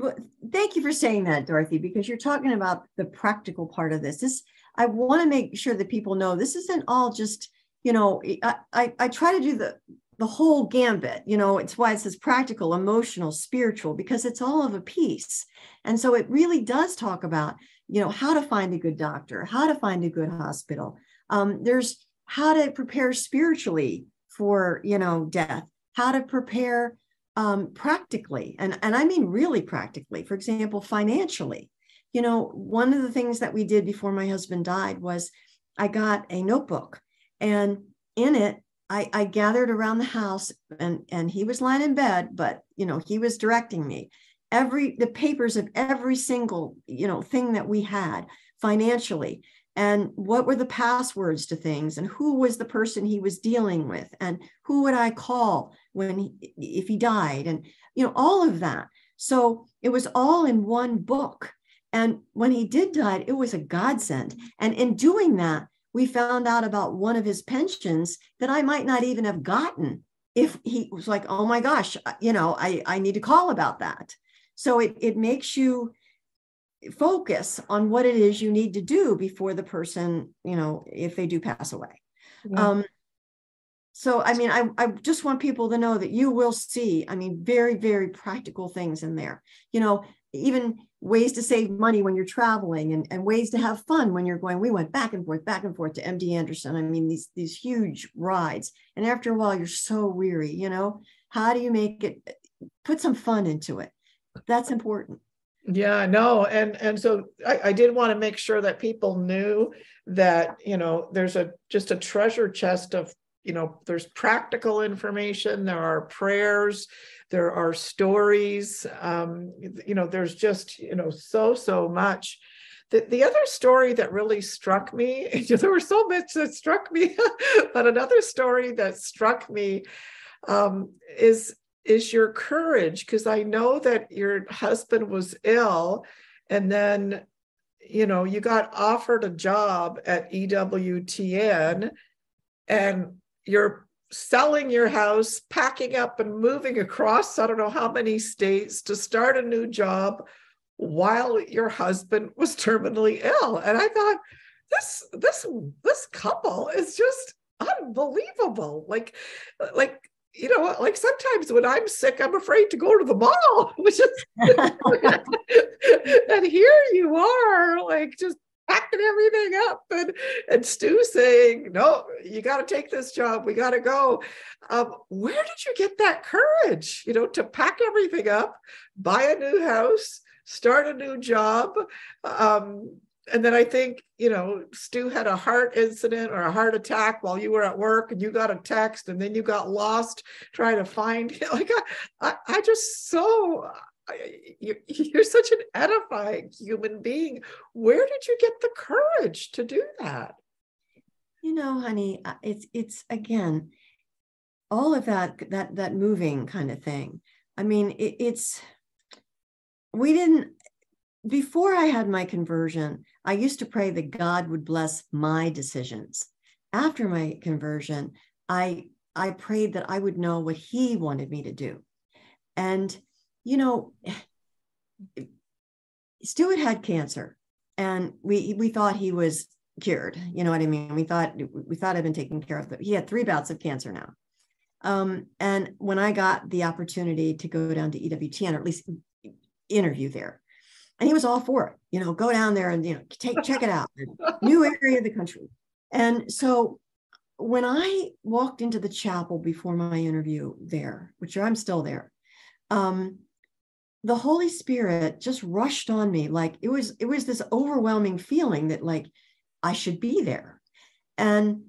Speaker 3: well, thank you for saying that dorothy because you're talking about the practical part of this. This i want to make sure that people know this isn't all just you know I, I, I try to do the the whole gambit you know it's why it says practical emotional spiritual because it's all of a piece. And so it really does talk about you know how to find a good doctor how to find a good hospital. Um, there's how to prepare spiritually for you know death how to prepare um, practically and, and i mean really practically for example financially you know one of the things that we did before my husband died was i got a notebook and in it I, I gathered around the house and, and he was lying in bed, but you know, he was directing me. Every the papers of every single, you know, thing that we had financially and what were the passwords to things and who was the person he was dealing with and who would I call when he, if he died and you know all of that. So it was all in one book. And when he did die, it was a godsend. And in doing that, we found out about one of his pensions that I might not even have gotten if he was like, oh my gosh, uh, you know, I, I need to call about that. So it, it makes you focus on what it is you need to do before the person, you know, if they do pass away. Yeah. Um, so, I mean, I, I just want people to know that you will see, I mean, very, very practical things in there. You know, even ways to save money when you're traveling and, and ways to have fun when you're going. We went back and forth, back and forth to MD Anderson. I mean, these these huge rides. And after a while, you're so weary, you know. How do you make it put some fun into it? That's important.
Speaker 1: Yeah, no, and and so I, I did want to make sure that people knew that you know there's a just a treasure chest of you know there's practical information, there are prayers, there are stories, um, you know there's just you know so so much. The, the other story that really struck me, there were so much that struck me, but another story that struck me um, is is your courage because i know that your husband was ill and then you know you got offered a job at ewtn and you're selling your house packing up and moving across i don't know how many states to start a new job while your husband was terminally ill. And i thought this this this couple is just unbelievable. Like like you know, like sometimes when I'm sick, I'm afraid to go to the mall, which is, and here you are, like just packing everything up, and and Stu saying, "No, you got to take this job. We got to go." Um, where did you get that courage, you know, to pack everything up, buy a new house, start a new job? Um, and then I think, you know, Stu had a heart incident or a heart attack while you were at work and you got a text and then you got lost trying to find him. Like, I, I just so, you're, you're such an edifying human being. Where did you get the courage to do that?
Speaker 3: You know, honey, uh, it's, it's again, all of that, that, that moving kind of thing. I mean, it, it's, we didn't, before I had my conversion, I used to pray that God would bless my decisions. After my conversion, I I prayed that I would know what he wanted me to do. And you know, Stuart had cancer and we we thought he was cured. You know what I mean? We thought we thought I'd been taken care of. But he had three bouts of cancer now. Um, and when I got the opportunity to go down to EWTN, or at least interview there, and he was all for it you know go down there and you know take check it out new area of the country and so when i walked into the chapel before my interview there which i'm still there um, the holy spirit just rushed on me like it was it was this overwhelming feeling that like i should be there. And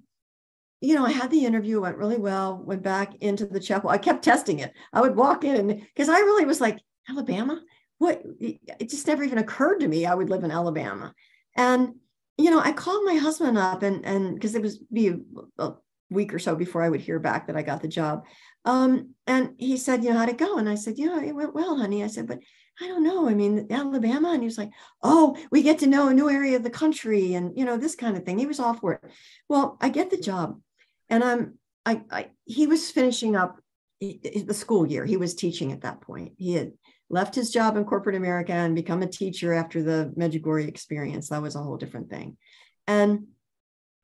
Speaker 3: you know i had the interview it went really well went back into the chapel. I kept testing it. I would walk in because i really was like alabama? What? It just never even occurred to me I would live in Alabama. And you know, I called my husband up and and because it was be a, a, week or so before I would hear back that I got the job. Um, and he said, you know, how'd it go? And I said, yeah, it went well, honey. I said, but I don't know. I mean, Alabama. And he was like, oh, we get to know a new area of the country and, you know, this kind of thing. He was for it. Well, I get the job and I'm, I, I he was finishing up the school year. He was teaching at that point. He had left his job in corporate America and become a teacher after the Medjugorje experience. That was a whole different thing. And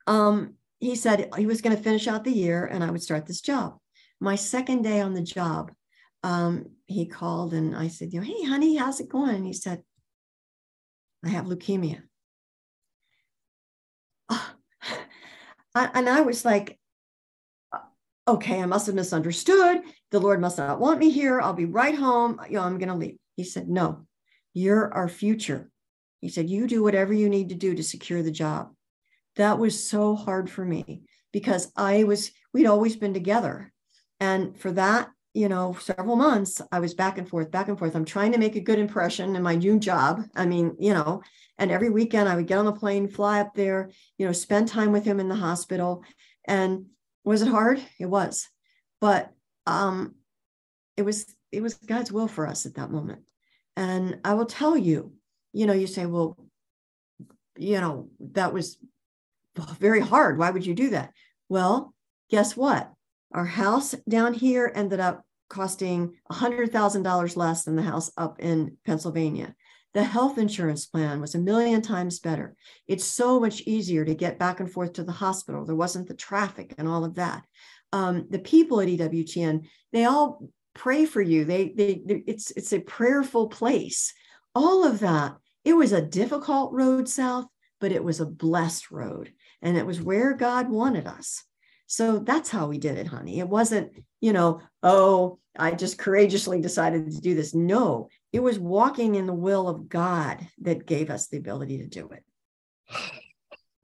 Speaker 3: um, he said he was going to finish out the year and I would start this job. My second day on the job, um, he called and I said, you know, hey, honey, how's it going? And he said, I have leukemia. Oh. and I was like, okay, I must have misunderstood. The Lord must not want me here. I'll be right home. You know, I'm going to leave. He said, no, you're our future. He said, you do whatever you need to do to secure the job. That was so hard for me because I was, we'd always been together. And for that, you know, several months, I was back and forth, back and forth. I'm trying to make a good impression in my new job. I mean, you know, and every weekend I would get on the plane, fly up there, you know, spend time with him in the hospital. And was it hard? It was, but um, it was it was God's will for us at that moment. And I will tell you, you know, you say, well, you know, that was very hard. Why would you do that? Well, guess what? Our house down here ended up costing $100,000 less than the house up in Pennsylvania. The health insurance plan was a million times better. It's so much easier to get back and forth to the hospital. There wasn't the traffic and all of that. Um, the people at EWTN, they all pray for you. They, they, they, it's, it's a prayerful place. All of that. It was a difficult road south, but it was a blessed road, and it was where God wanted us. So that's how we did it, honey. It wasn't, you know, oh, I just courageously decided to do this. No, it was walking in the will of God that gave us the ability to do it.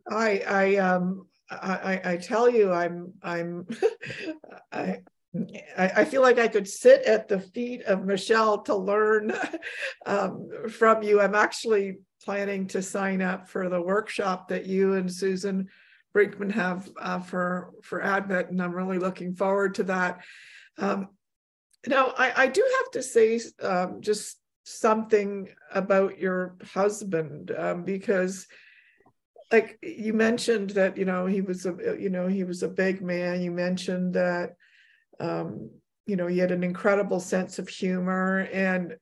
Speaker 1: I I um I I tell you I'm I'm I I, feel like I could sit at the feet of Michelle to learn um, from you. I'm actually planning to sign up for the workshop that you and Susan Brinkmann have uh, for for Advent, and I'm really looking forward to that. Um, now, I, I, do have to say um, just something about your husband um, because like you mentioned that you know he was a you know he was a big man you mentioned that um, you know, he had an incredible sense of humor, and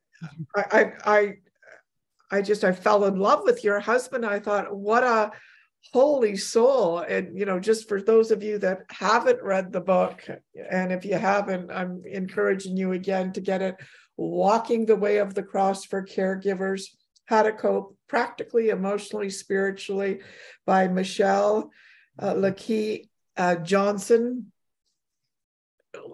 Speaker 1: I, I, I, I just I fell in love with your husband. I thought, what a holy soul. And you know just for those of you that haven't read the book and if you haven't i'm encouraging you again to get it walking the way of the cross for caregivers how to cope practically emotionally spiritually by michelle uh, uh, johnson.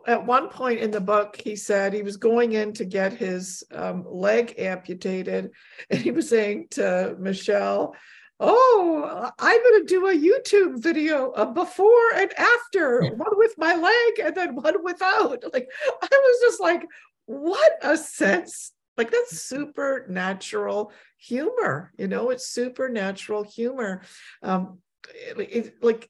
Speaker 1: At one point in the book, he said he was going in to get his um, leg amputated, and he was saying to Michelle, "Oh, I'm going to do a YouTube video of before and after, one with my leg and then one without." Like I was just like, "What a sense!" Like that's supernatural humor, you know. It's supernatural humor. Um, it, it, like,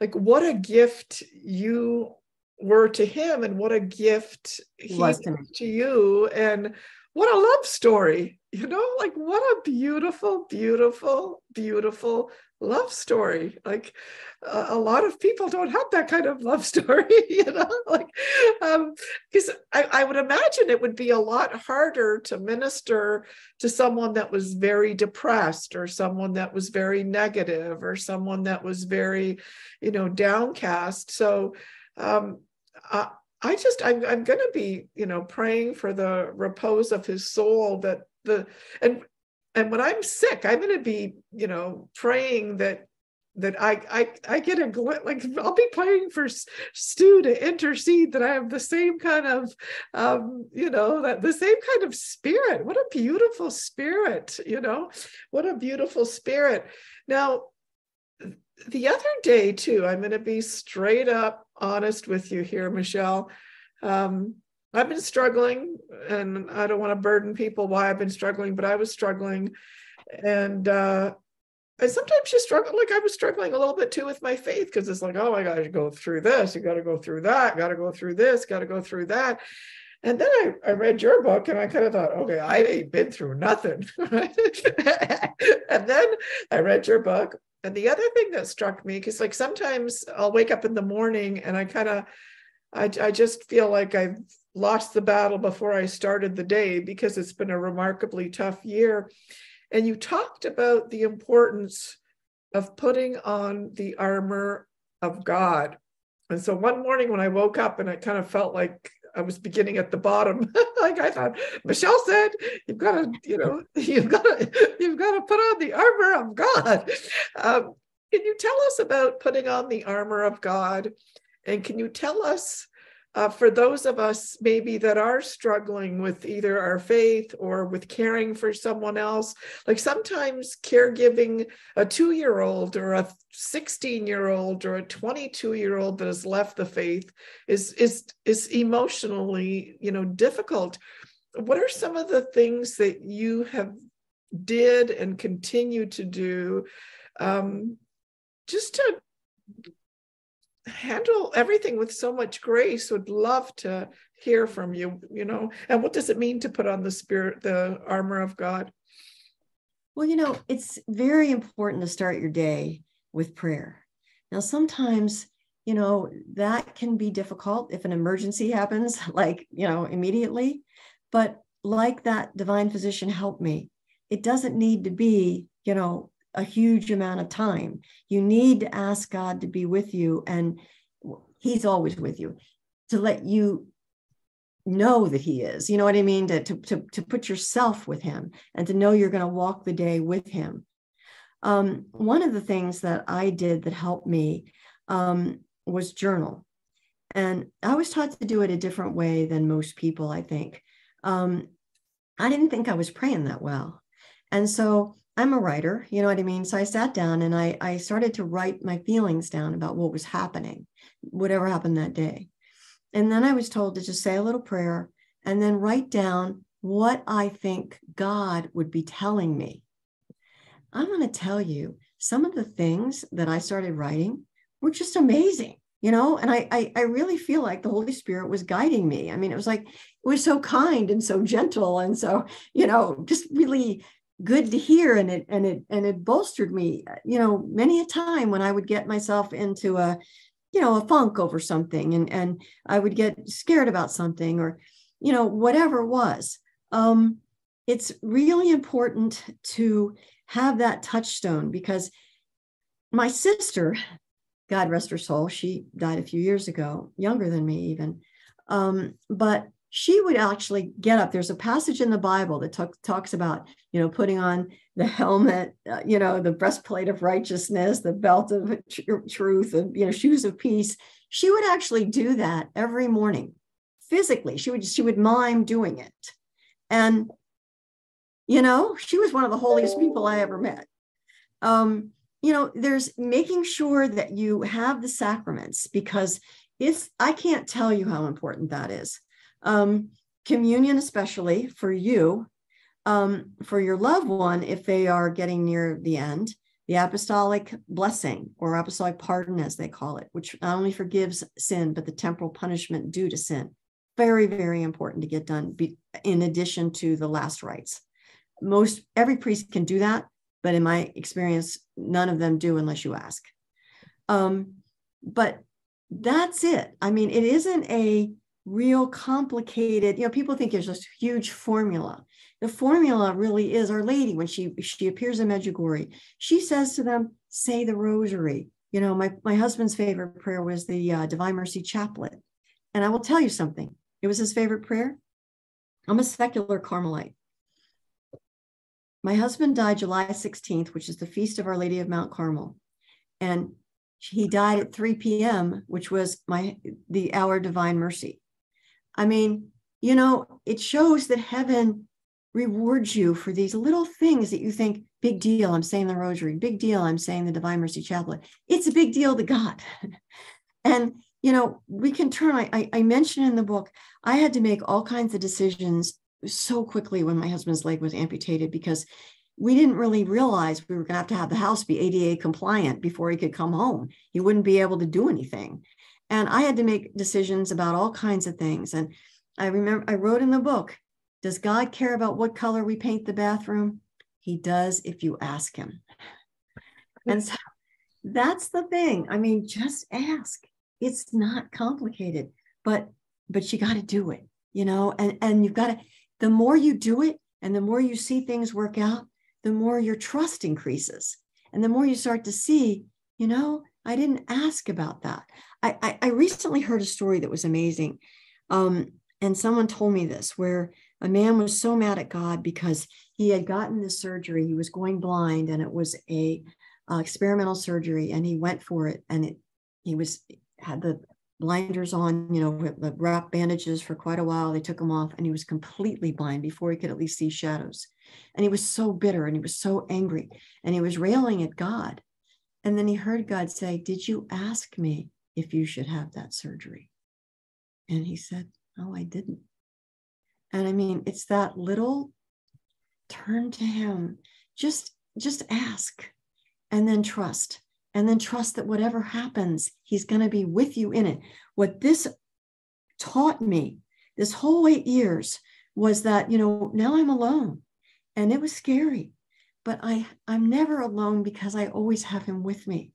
Speaker 1: like what a gift you were to him and what a gift he was to, to you and what a love story you know like what a beautiful beautiful beautiful love story. Like uh, a lot of people don't have that kind of love story you know like um because I, I would imagine it would be a lot harder to minister to someone that was very depressed or someone that was very negative or someone that was very you know downcast. So um uh, I just I'm I'm going to be you know praying for the repose of his soul that the and and when I'm sick I'm going to be you know praying that that I I I get a like I'll be praying for Stu to intercede that I have the same kind of um you know that the same kind of spirit. What a beautiful spirit you know? What a beautiful spirit. Now the other day too i'm going to be straight up honest with you here michelle. Um, i've been struggling and i don't want to burden people why i've been struggling but i was struggling and uh, I sometimes just struggle like I was struggling a little bit too with my faith because it's like, oh, I got to go through this, you got to go through that, got to go through this, got to go through that. And then I, I read your book and I kind of thought, okay, I ain't been through nothing. and then I read your book and the other thing that struck me, because like sometimes I'll wake up in the morning and I kind of, I, I just feel like I've lost the battle before I started the day because it's been a remarkably tough year. And you talked about the importance of putting on the armor of God. And so one morning when I woke up and I kind of felt like I was beginning at the bottom. like I thought, Michelle said, you've got to, you know, you've got to, you've got to put on the armor of God. Um, can you tell us about putting on the armor of God? And can you tell us uh, for those of us maybe that are struggling with either our faith or with caring for someone else like sometimes caregiving a two year old or a 16 year old or a 22 year old that has left the faith is is is emotionally you know difficult. What are some of the things that you have did and continue to do um, just to handle everything with so much grace would love to hear from you you know? And what does it mean to put on the spirit the armor of god?
Speaker 3: Well you know it's very important to start your day with prayer. Now sometimes you know that can be difficult if an emergency happens like you know immediately but like that divine physician help me it doesn't need to be you know a huge amount of time. You need to ask God to be with you, and He's always with you to let you know that He is. You know what I mean? To, to, to, to put yourself with Him and to know you're going to walk the day with Him. Um, one of the things that I did that helped me um, was journal. And I was taught to do it a different way than most people, I think. Um, I didn't think I was praying that well. And so I'm a writer, you know what I mean? So I sat down and I, I started to write my feelings down about what was happening, whatever happened that day. And then I was told to just say a little prayer and then write down what I think God would be telling me. I'm going to tell you some of the things that I started writing were just amazing, you know, and I, I, I really feel like the Holy Spirit was guiding me. I mean, it was like it was so kind and so gentle and so, you know, just really good to hear and it and it and it bolstered me you know many a time when i would get myself into a you know a funk over something and and i would get scared about something or you know whatever it was. Um it's really important to have that touchstone because my sister god rest her soul she died a few years ago younger than me even um but she would actually get up. There's a passage in the Bible that talk, talks about, you know, putting on the helmet, uh, you know, the breastplate of righteousness, the belt of tr- truth, and you know, shoes of peace. She would actually do that every morning, physically. She would she would mime doing it, and you know, she was one of the holiest people I ever met. Um, you know, there's making sure that you have the sacraments because if I can't tell you how important that is um, communion, especially for you, um, for your loved one, if they are getting near the end, the apostolic blessing or apostolic pardon, as they call it, which not only forgives sin, but the temporal punishment due to sin. Very, very important to get done be, in addition to the last rites. Most every priest can do that, but in my experience, none of them do unless you ask. Um, but that's it. I mean, it isn't a real complicated you know people think there's this huge formula. The formula really is our lady. When she she appears in medjugorje she says to them say the rosary. You know my, my husband's favorite prayer was the uh, divine mercy chaplet. And i will tell you something. It was his favorite prayer. I'm a secular carmelite. My husband died july 16th which is the feast of our lady of mount carmel. And he died at 3 p.m which was my the hour divine mercy I mean, you know, it shows that heaven rewards you for these little things that you think, big deal, I'm saying the rosary, big deal, I'm saying the Divine Mercy Chaplet. It's a big deal to God. and, you know, we can turn, I, I mentioned in the book, I had to make all kinds of decisions so quickly when my husband's leg was amputated because we didn't really realize we were going to have to have the house be ADA compliant before he could come home. He wouldn't be able to do anything. And I had to make decisions about all kinds of things. And I remember I wrote in the book Does God care about what color we paint the bathroom? He does if you ask him. And so that's the thing. I mean, just ask. It's not complicated, but but you got to do it, you know, and and you've got to the more you do it and the more you see things work out, the more your trust increases. And the more you start to see, you know, I didn't ask about that. I, I, I recently heard a story that was amazing. Um, and someone told me this where a man was so mad at God because he had gotten this surgery. He was going blind and it was a uh, experimental surgery and he went for it and it, he was had the blinders on, you know, the wrap bandages for quite a while. They took him off and he was completely blind before he could at least see shadows. And he was so bitter and he was so angry and he was railing at God. And then he heard God say, Did you ask me if you should have that surgery? And he said, No, I didn't. And I mean, it's that little turn to him. Just just ask and then trust. And then trust that whatever happens, he's going to be with you in it. What this taught me this whole eight years was that, you know, now I'm alone and it was scary but I, I'm never alone because I always have him with me.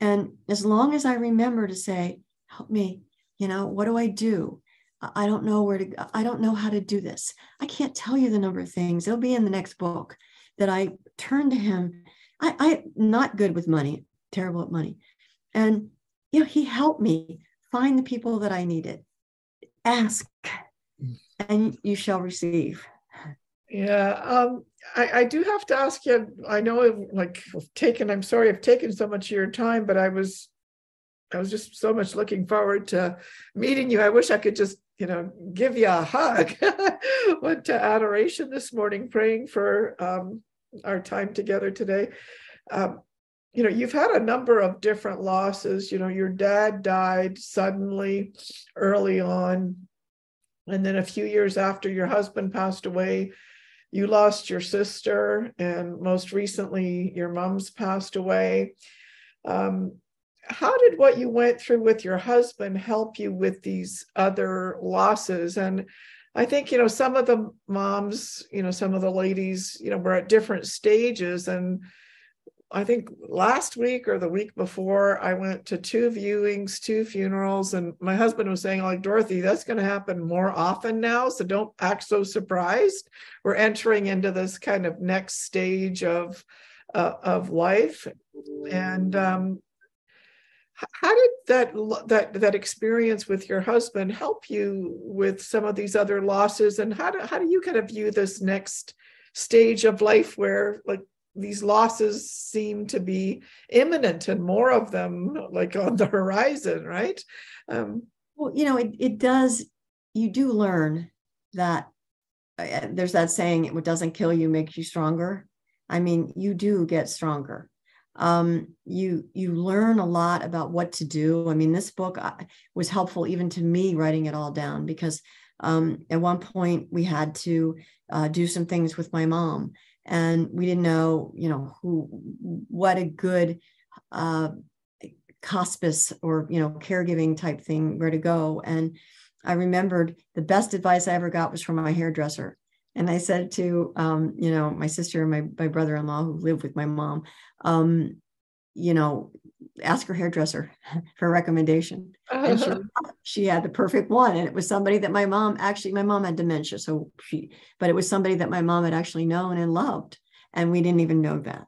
Speaker 3: And as long as I remember to say, help me, you know, what do I do? I don't know where to, I don't know how to do this. I can't tell you the number of things. It'll be in the next book that I turn to him. I, I'm not good with money, terrible at money. And, you know, he helped me find the people that I needed. Ask mm. and you shall receive.
Speaker 1: Yeah, um, I, I do have to ask you. I know, like, taken. I'm sorry, I've taken so much of your time, but I was I was just so much looking forward to meeting you. I wish I could just, you know, give you a hug. Went to adoration this morning, praying for um, our time together today. Um, you know, you've had a number of different losses. You know, your dad died suddenly early on. And then a few years after your husband passed away, you lost your sister. And most recently, your mom's passed away. Um, how did what you went through with your husband help you with these other losses? And I think, you know, some of the moms, you know, some of the ladies, you know, were at different stages. And I think last week or the week before, I went to two viewings, two funerals, and my husband was saying, like, Dorothy, that's going to happen more often now. So don't act so surprised. We're entering into this kind of next stage of uh, of life. And um, how did that that that experience with your husband help you with some of these other losses? And how do how do you kind of view this next stage of life where like these losses seem to be imminent and more of them like on the horizon, right? Um,
Speaker 3: well, you know, it, it does, you do learn that uh, there's that saying, what doesn't kill you makes you stronger. I mean, you do get stronger. Um, you you learn a lot about what to do. I mean, this book uh, was helpful even to me writing it all down because um, at one point we had to uh, do some things with my mom, and we didn't know you know who what a good uh, hospice or you know caregiving type thing where to go. And i remembered the best advice i ever got was from my hairdresser. And i said to um, you know my sister and my, my brother-in-law who lived with my mom um, you know ask her hairdresser for a recommendation. And she, she had the perfect one and it was somebody that my mom actually my mom had dementia so she but it was somebody that my mom had actually known and loved and we didn't even know that.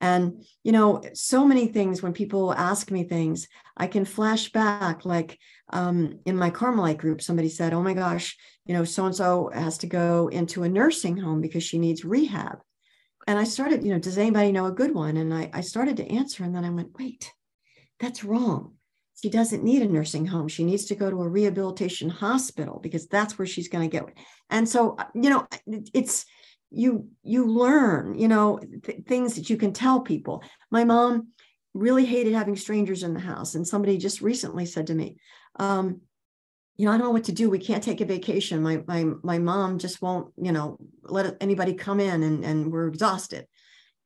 Speaker 3: And you know so many things when people ask me things i can flash back like um, in my carmelite group somebody said oh my gosh you know so and so has to go into a nursing home because she needs rehab and i started you know does anybody know a good one? And I, I started to answer and then i went wait that's wrong. She doesn't need a nursing home. She needs to go to a rehabilitation hospital because that's where she's going to get and so you know it's you you learn you know th- things that you can tell people. My mom really hated having strangers in the house and somebody just recently said to me um, you know i don't know what to do we can't take a vacation my my my mom just won't you know let anybody come in and and we're exhausted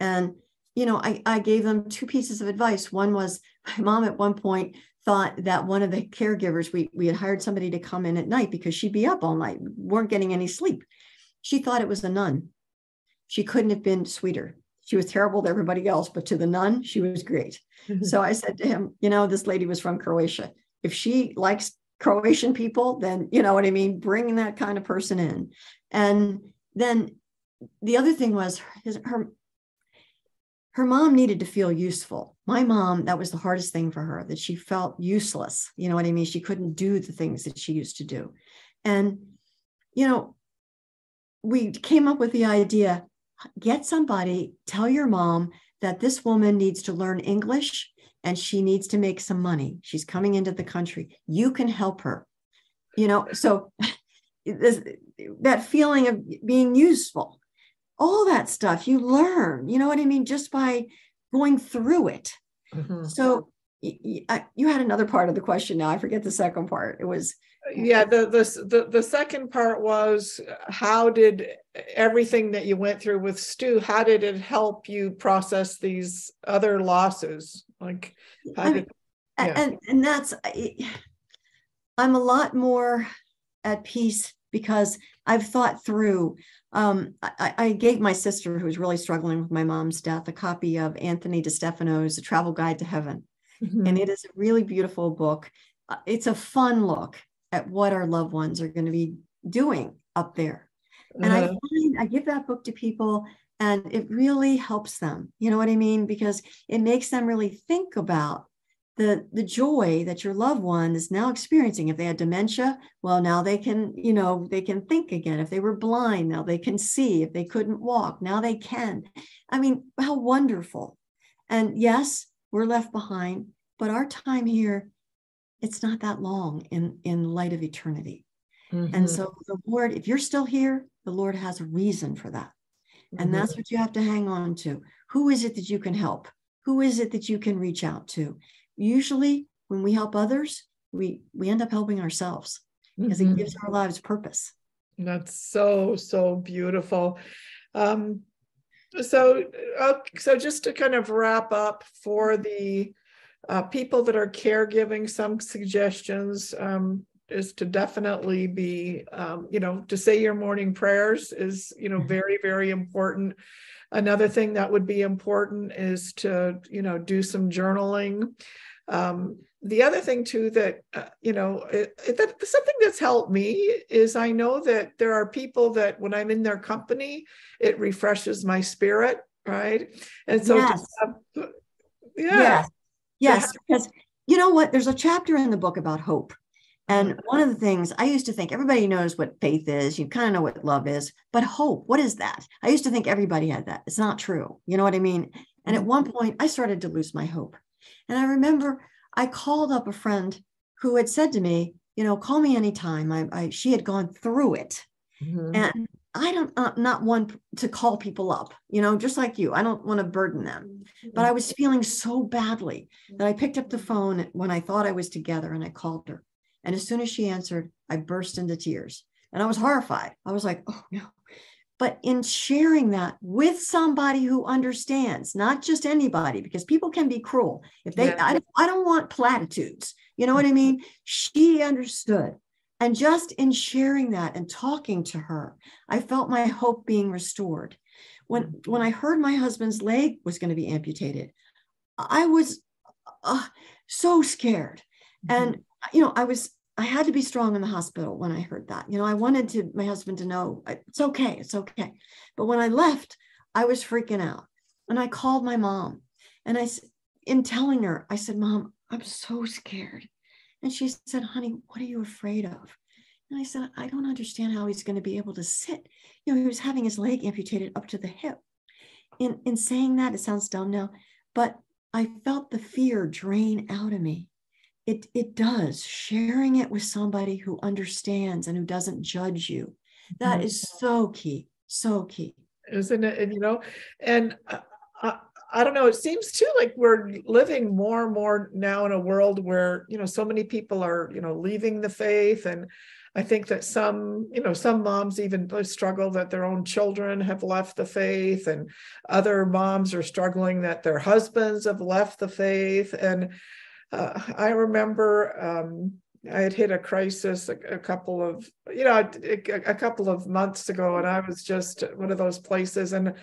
Speaker 3: and you know i i gave them two pieces of advice one was my mom at one point thought that one of the caregivers we we had hired somebody to come in at night because she'd be up all night weren't getting any sleep she thought it was a nun she couldn't have been sweeter. She was terrible to everybody else, but to the nun, she was great. So I said to him, you know, this lady was from Croatia. If she likes Croatian people, then you know what I mean, bringing that kind of person in. And then the other thing was his, her her mom needed to feel useful. My mom, that was the hardest thing for her, that she felt useless. You know what I mean? She couldn't do the things that she used to do. And, you know, we came up with the idea get somebody, tell your mom that this woman needs to learn English and she needs to make some money. She's coming into the country. You can help her. You know, so this, that feeling of being useful, all that stuff you learn, you know what I mean, just by going through it. Mm-hmm. So you had another part of the question now. I forget the second part. It was
Speaker 1: yeah the, the the the second part was how did everything that you went through with stu how did it help you process these other losses like how
Speaker 3: did, yeah. and and that's i'm a lot more at peace because i've thought through um, I, I, gave my sister who was really struggling with my mom's death a copy of anthony DeStefano's a travel guide to heaven mm-hmm. and it is a really beautiful book uh, it's a fun look at what our loved ones are going to be doing up there. And I uh-huh. find I give that book to people and it really helps them. You know what I mean? Because it makes them really think about the the joy that your loved one is now experiencing if they had dementia well now they can you know they can think again if they were blind now they can see if they couldn't walk now they can i mean how wonderful and yes we're left behind but our time here, it's not that long in, in light of eternity. Mm-hmm. And so the Lord, if you're still here, the Lord has a reason for that. Mm-hmm. And that's what you have to hang on to. Who is it that you can help? Who is it that you can reach out to? Usually, when we help others, we we end up helping ourselves because mm-hmm. it gives our lives purpose.
Speaker 1: That's so so beautiful. Um, so uh, so just to kind of wrap up for the uh, people that are caregiving, some suggestions um, is to definitely be, um, you know, to say your morning prayers is, you know, mm-hmm. very, very important. Another thing that would be important is to, you know, do some journaling. Um, the other thing too that uh, you know it, it, that something that's helped me is i know that there are people that when i'm in their company it refreshes my spirit right and so
Speaker 3: yes. yeah yes yes because you know what there's a chapter in the book about hope and mm-hmm. one of the things I used to think everybody knows what faith is, you kind of know what love is, but hope, what is that? I used to think everybody had that. It's not true. You know what I mean? And at mm-hmm. one point, I started to lose my hope. And I remember I called up a friend who had said to me, you know, call me anytime. I, I she had gone through it. Mm-hmm. And I don't uh, not want to call people up, you know, just like you. I don't want to burden them. But I was feeling so badly that I picked up the phone when I thought I was together and I called her. And as soon as she answered, I burst into tears. And I was horrified. I was like, oh no. But in sharing that with somebody who understands, not just anybody, because people can be cruel. If they, yeah. I, I don't want platitudes. You know what I mean? She understood. And just in sharing that and talking to her, I felt my hope being restored. When, when I heard my husband's leg was going to be amputated, I was uh, so scared. Mm-hmm. And, you know, I was I had to be strong in the hospital when I heard that. You know, I wanted to my husband to know uh, it's okay, it's okay. But when I left, I was freaking out. And I called my mom and I in telling her, I said, "Mom, I'm so scared." And she said, "Honey, what are you afraid of?" And I said, "I don't understand how he's going to be able to sit. You know, he was having his leg amputated up to the hip." In in saying that, it sounds dumb now, but I felt the fear drain out of me it it does. Sharing it with somebody who understands and who doesn't judge you. That mm-hmm. is so key so key.
Speaker 1: Isn't it? And you know and I, uh, I don't know it seems too like we're living more and more now in a world where you know so many people are you know leaving the faith. And I think that some, you know, some moms even struggle that their own children have left the faith, and other moms are struggling that their husbands have left the faith. And uh, I remember um, I had hit a crisis a, a, couple of, you know, a, a, couple of months ago, and I was just one of those places. And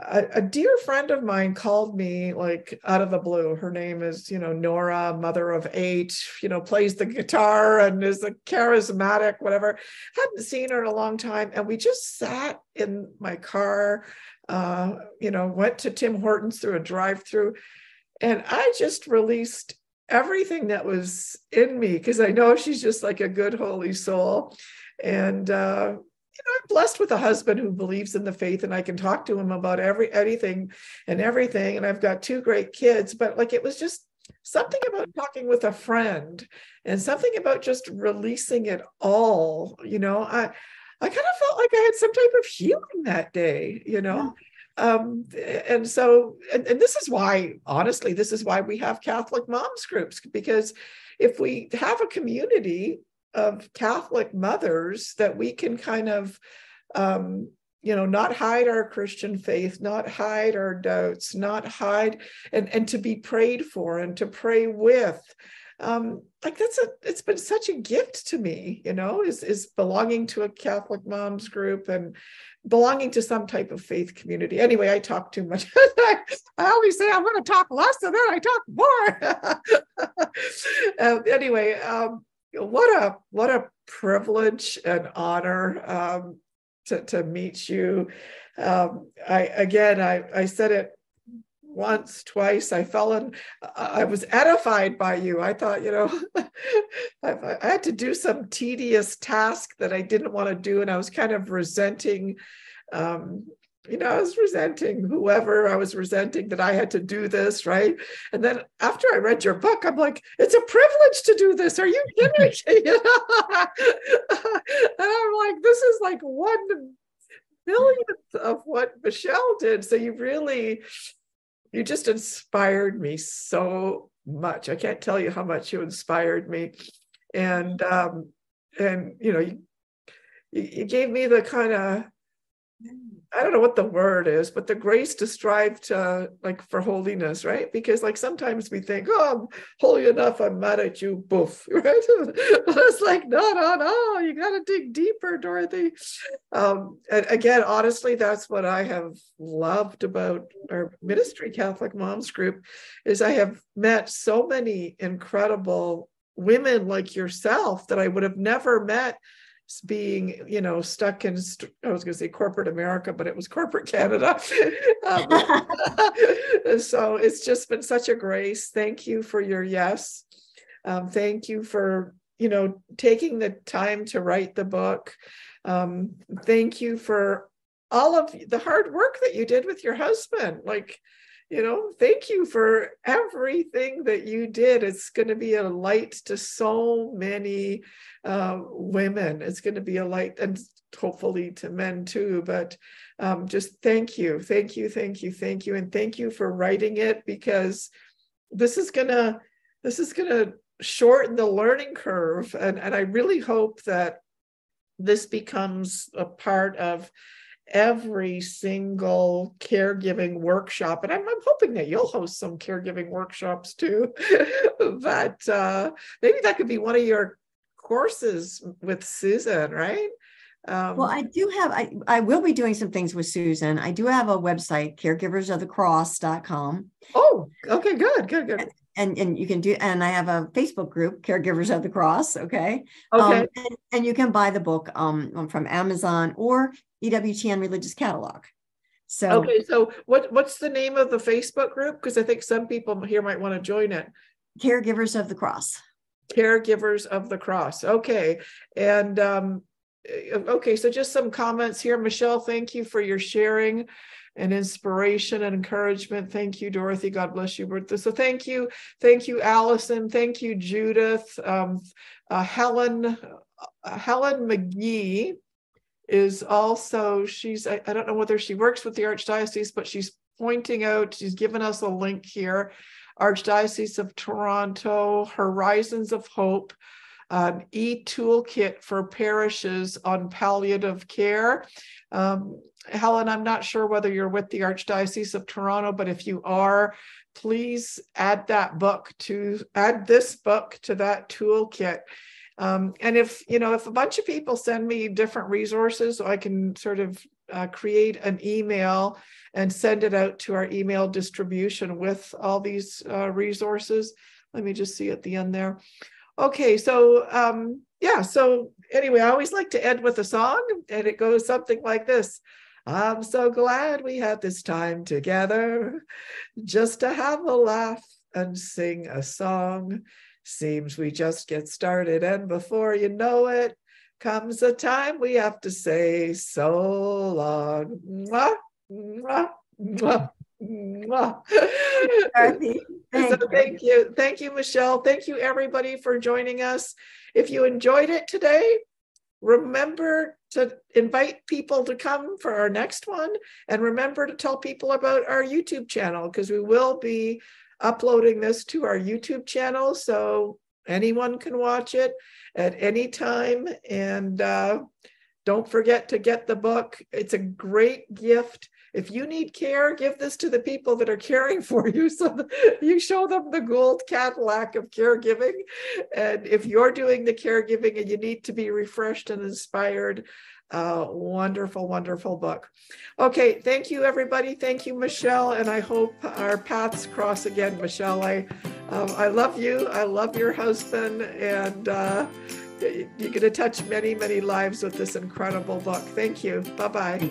Speaker 1: a, a, dear friend of mine called me like out of the blue. Her name is, you know, Nora, mother of eight, you know, plays the guitar and is a charismatic, whatever. Hadn't seen her in a long time. And we just sat in my car, uh, you know, went to Tim Hortons through a drive through. And I just released everything that was in me because I know she's just like a good holy soul. And uh, you know, I'm blessed with a husband who believes in the faith, and I can talk to him about every anything and everything. And I've got two great kids, but like it was just something about talking with a friend and something about just releasing it all. You know, I I kind of felt like I had some type of healing that day. You know. Yeah um, and so and, and this is why honestly this is why we have catholic moms groups because if we have a community of catholic mothers that we can kind of um, you know not hide our christian faith not hide our doubts not hide and and to be prayed for and to pray with um like that's a it's been such a gift to me you know is is belonging to a catholic moms group and belonging to some type of faith community. Anyway, I talk too much. I always say I'm going to talk less and then I talk more. uh, anyway, um, what a what a privilege and honor um, to, to meet you. Um, I again, I, I said it once, twice. I fell in, I was edified by you. I thought, you know, I, had to do some tedious task that I didn't want to do. And I was kind of resenting, um, you know, I was resenting whoever I was resenting that I had to do this, right? And then after I read your book, I'm like, it's a privilege to do this. Are you kidding? and I'm like, this is like one millionth of what Michelle did. So you really, you just inspired me so much. I can't tell you how much you inspired me. And um, and you know, you, you gave me the kind of I don't know what the word is, but the grace to strive to like for holiness, right? Because like sometimes we think, oh, I'm holy enough, I'm mad at you, boof, right? but it's like, no, no, no, you got to dig deeper, Dorothy. Um, and again, honestly, that's what I have loved about our ministry, Catholic Moms Group, is I have met so many incredible women like yourself that I would have never met being you know stuck in i was going to say corporate america but it was corporate canada. Um, so it's just been such a grace. Thank you for your yes. Um, thank you for you know taking the time to write the book. Um, thank you for all of the hard work that you did with your husband. Like you know, thank you for everything that you did. It's going to be a light to so many uh, women. It's going to be a light and hopefully to men too. But um, just thank you, thank you, thank you, thank you, and thank you for writing it because this is gonna this is gonna shorten the learning curve, and and I really hope that this becomes a part of every single caregiving workshop and I'm, I'm, hoping that you'll host some caregiving workshops too but uh, maybe that could be one of your courses with susan right?
Speaker 3: Um, well i do have I, I will be doing some things with susan. I do have a website caregiversofthecross.com
Speaker 1: oh okay good good good.
Speaker 3: And and you can do and i have a facebook group caregivers of the cross okay?
Speaker 1: Okay. um,
Speaker 3: and, and, you can buy the book um from amazon or EWTN Religious Catalog. So
Speaker 1: okay, so what what's the name of the Facebook group? Because I think some people here might want to join it.
Speaker 3: Caregivers of the Cross.
Speaker 1: Caregivers of the Cross. Okay, and um, okay, so just some comments here, Michelle. Thank you for your sharing and inspiration and encouragement. Thank you, Dorothy. God bless you, Bertha. So thank you, thank you, Allison. Thank you, Judith. Um, uh, Helen, uh, Helen McGee is also she's I, I, don't know whether she works with the archdiocese but she's pointing out she's given us a link here. Archdiocese of toronto horizons of hope an e-toolkit for parishes on palliative care. Um, helen i'm not sure whether you're with the archdiocese of toronto but if you are please add that book to add this book to that toolkit um, and if you know, if a bunch of people send me different resources, so I can sort of uh, create an email and send it out to our email distribution with all these uh, resources. Let me just see at the end there. Okay, so um, yeah, so anyway, I always like to end with a song, and it goes something like this. I'm so glad we had this time together just to have a laugh and sing a song. Seems we just get started, and before you know it, comes a time we have to say so long. Mwah, mwah, mwah. Mwah. Thank, so thank you. Thank you, Michelle. Thank you, everybody, for joining us. If you enjoyed it today, remember to invite people to come for our next one. And remember to tell people about our YouTube channel because we will be uploading this to our YouTube channel so anyone can watch it at any time. And uh, don't forget to get the book. It's a great gift. If you need care, give this to the people that are caring for you so you show them the gold Cadillac of caregiving. And if you're doing the caregiving and you need to be refreshed and inspired, uh, wonderful, wonderful book. Okay, thank you, everybody. Thank you, Michelle, and I hope our paths cross again, Michelle. I, um, I love you. I love your husband, and uh, you're going to touch many, many lives with this incredible book. Thank you. Bye bye.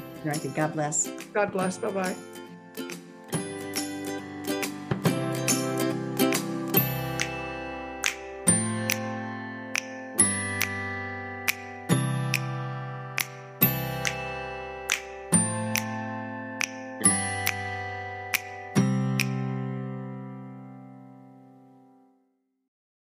Speaker 3: God bless.
Speaker 1: God bless. Bye bye.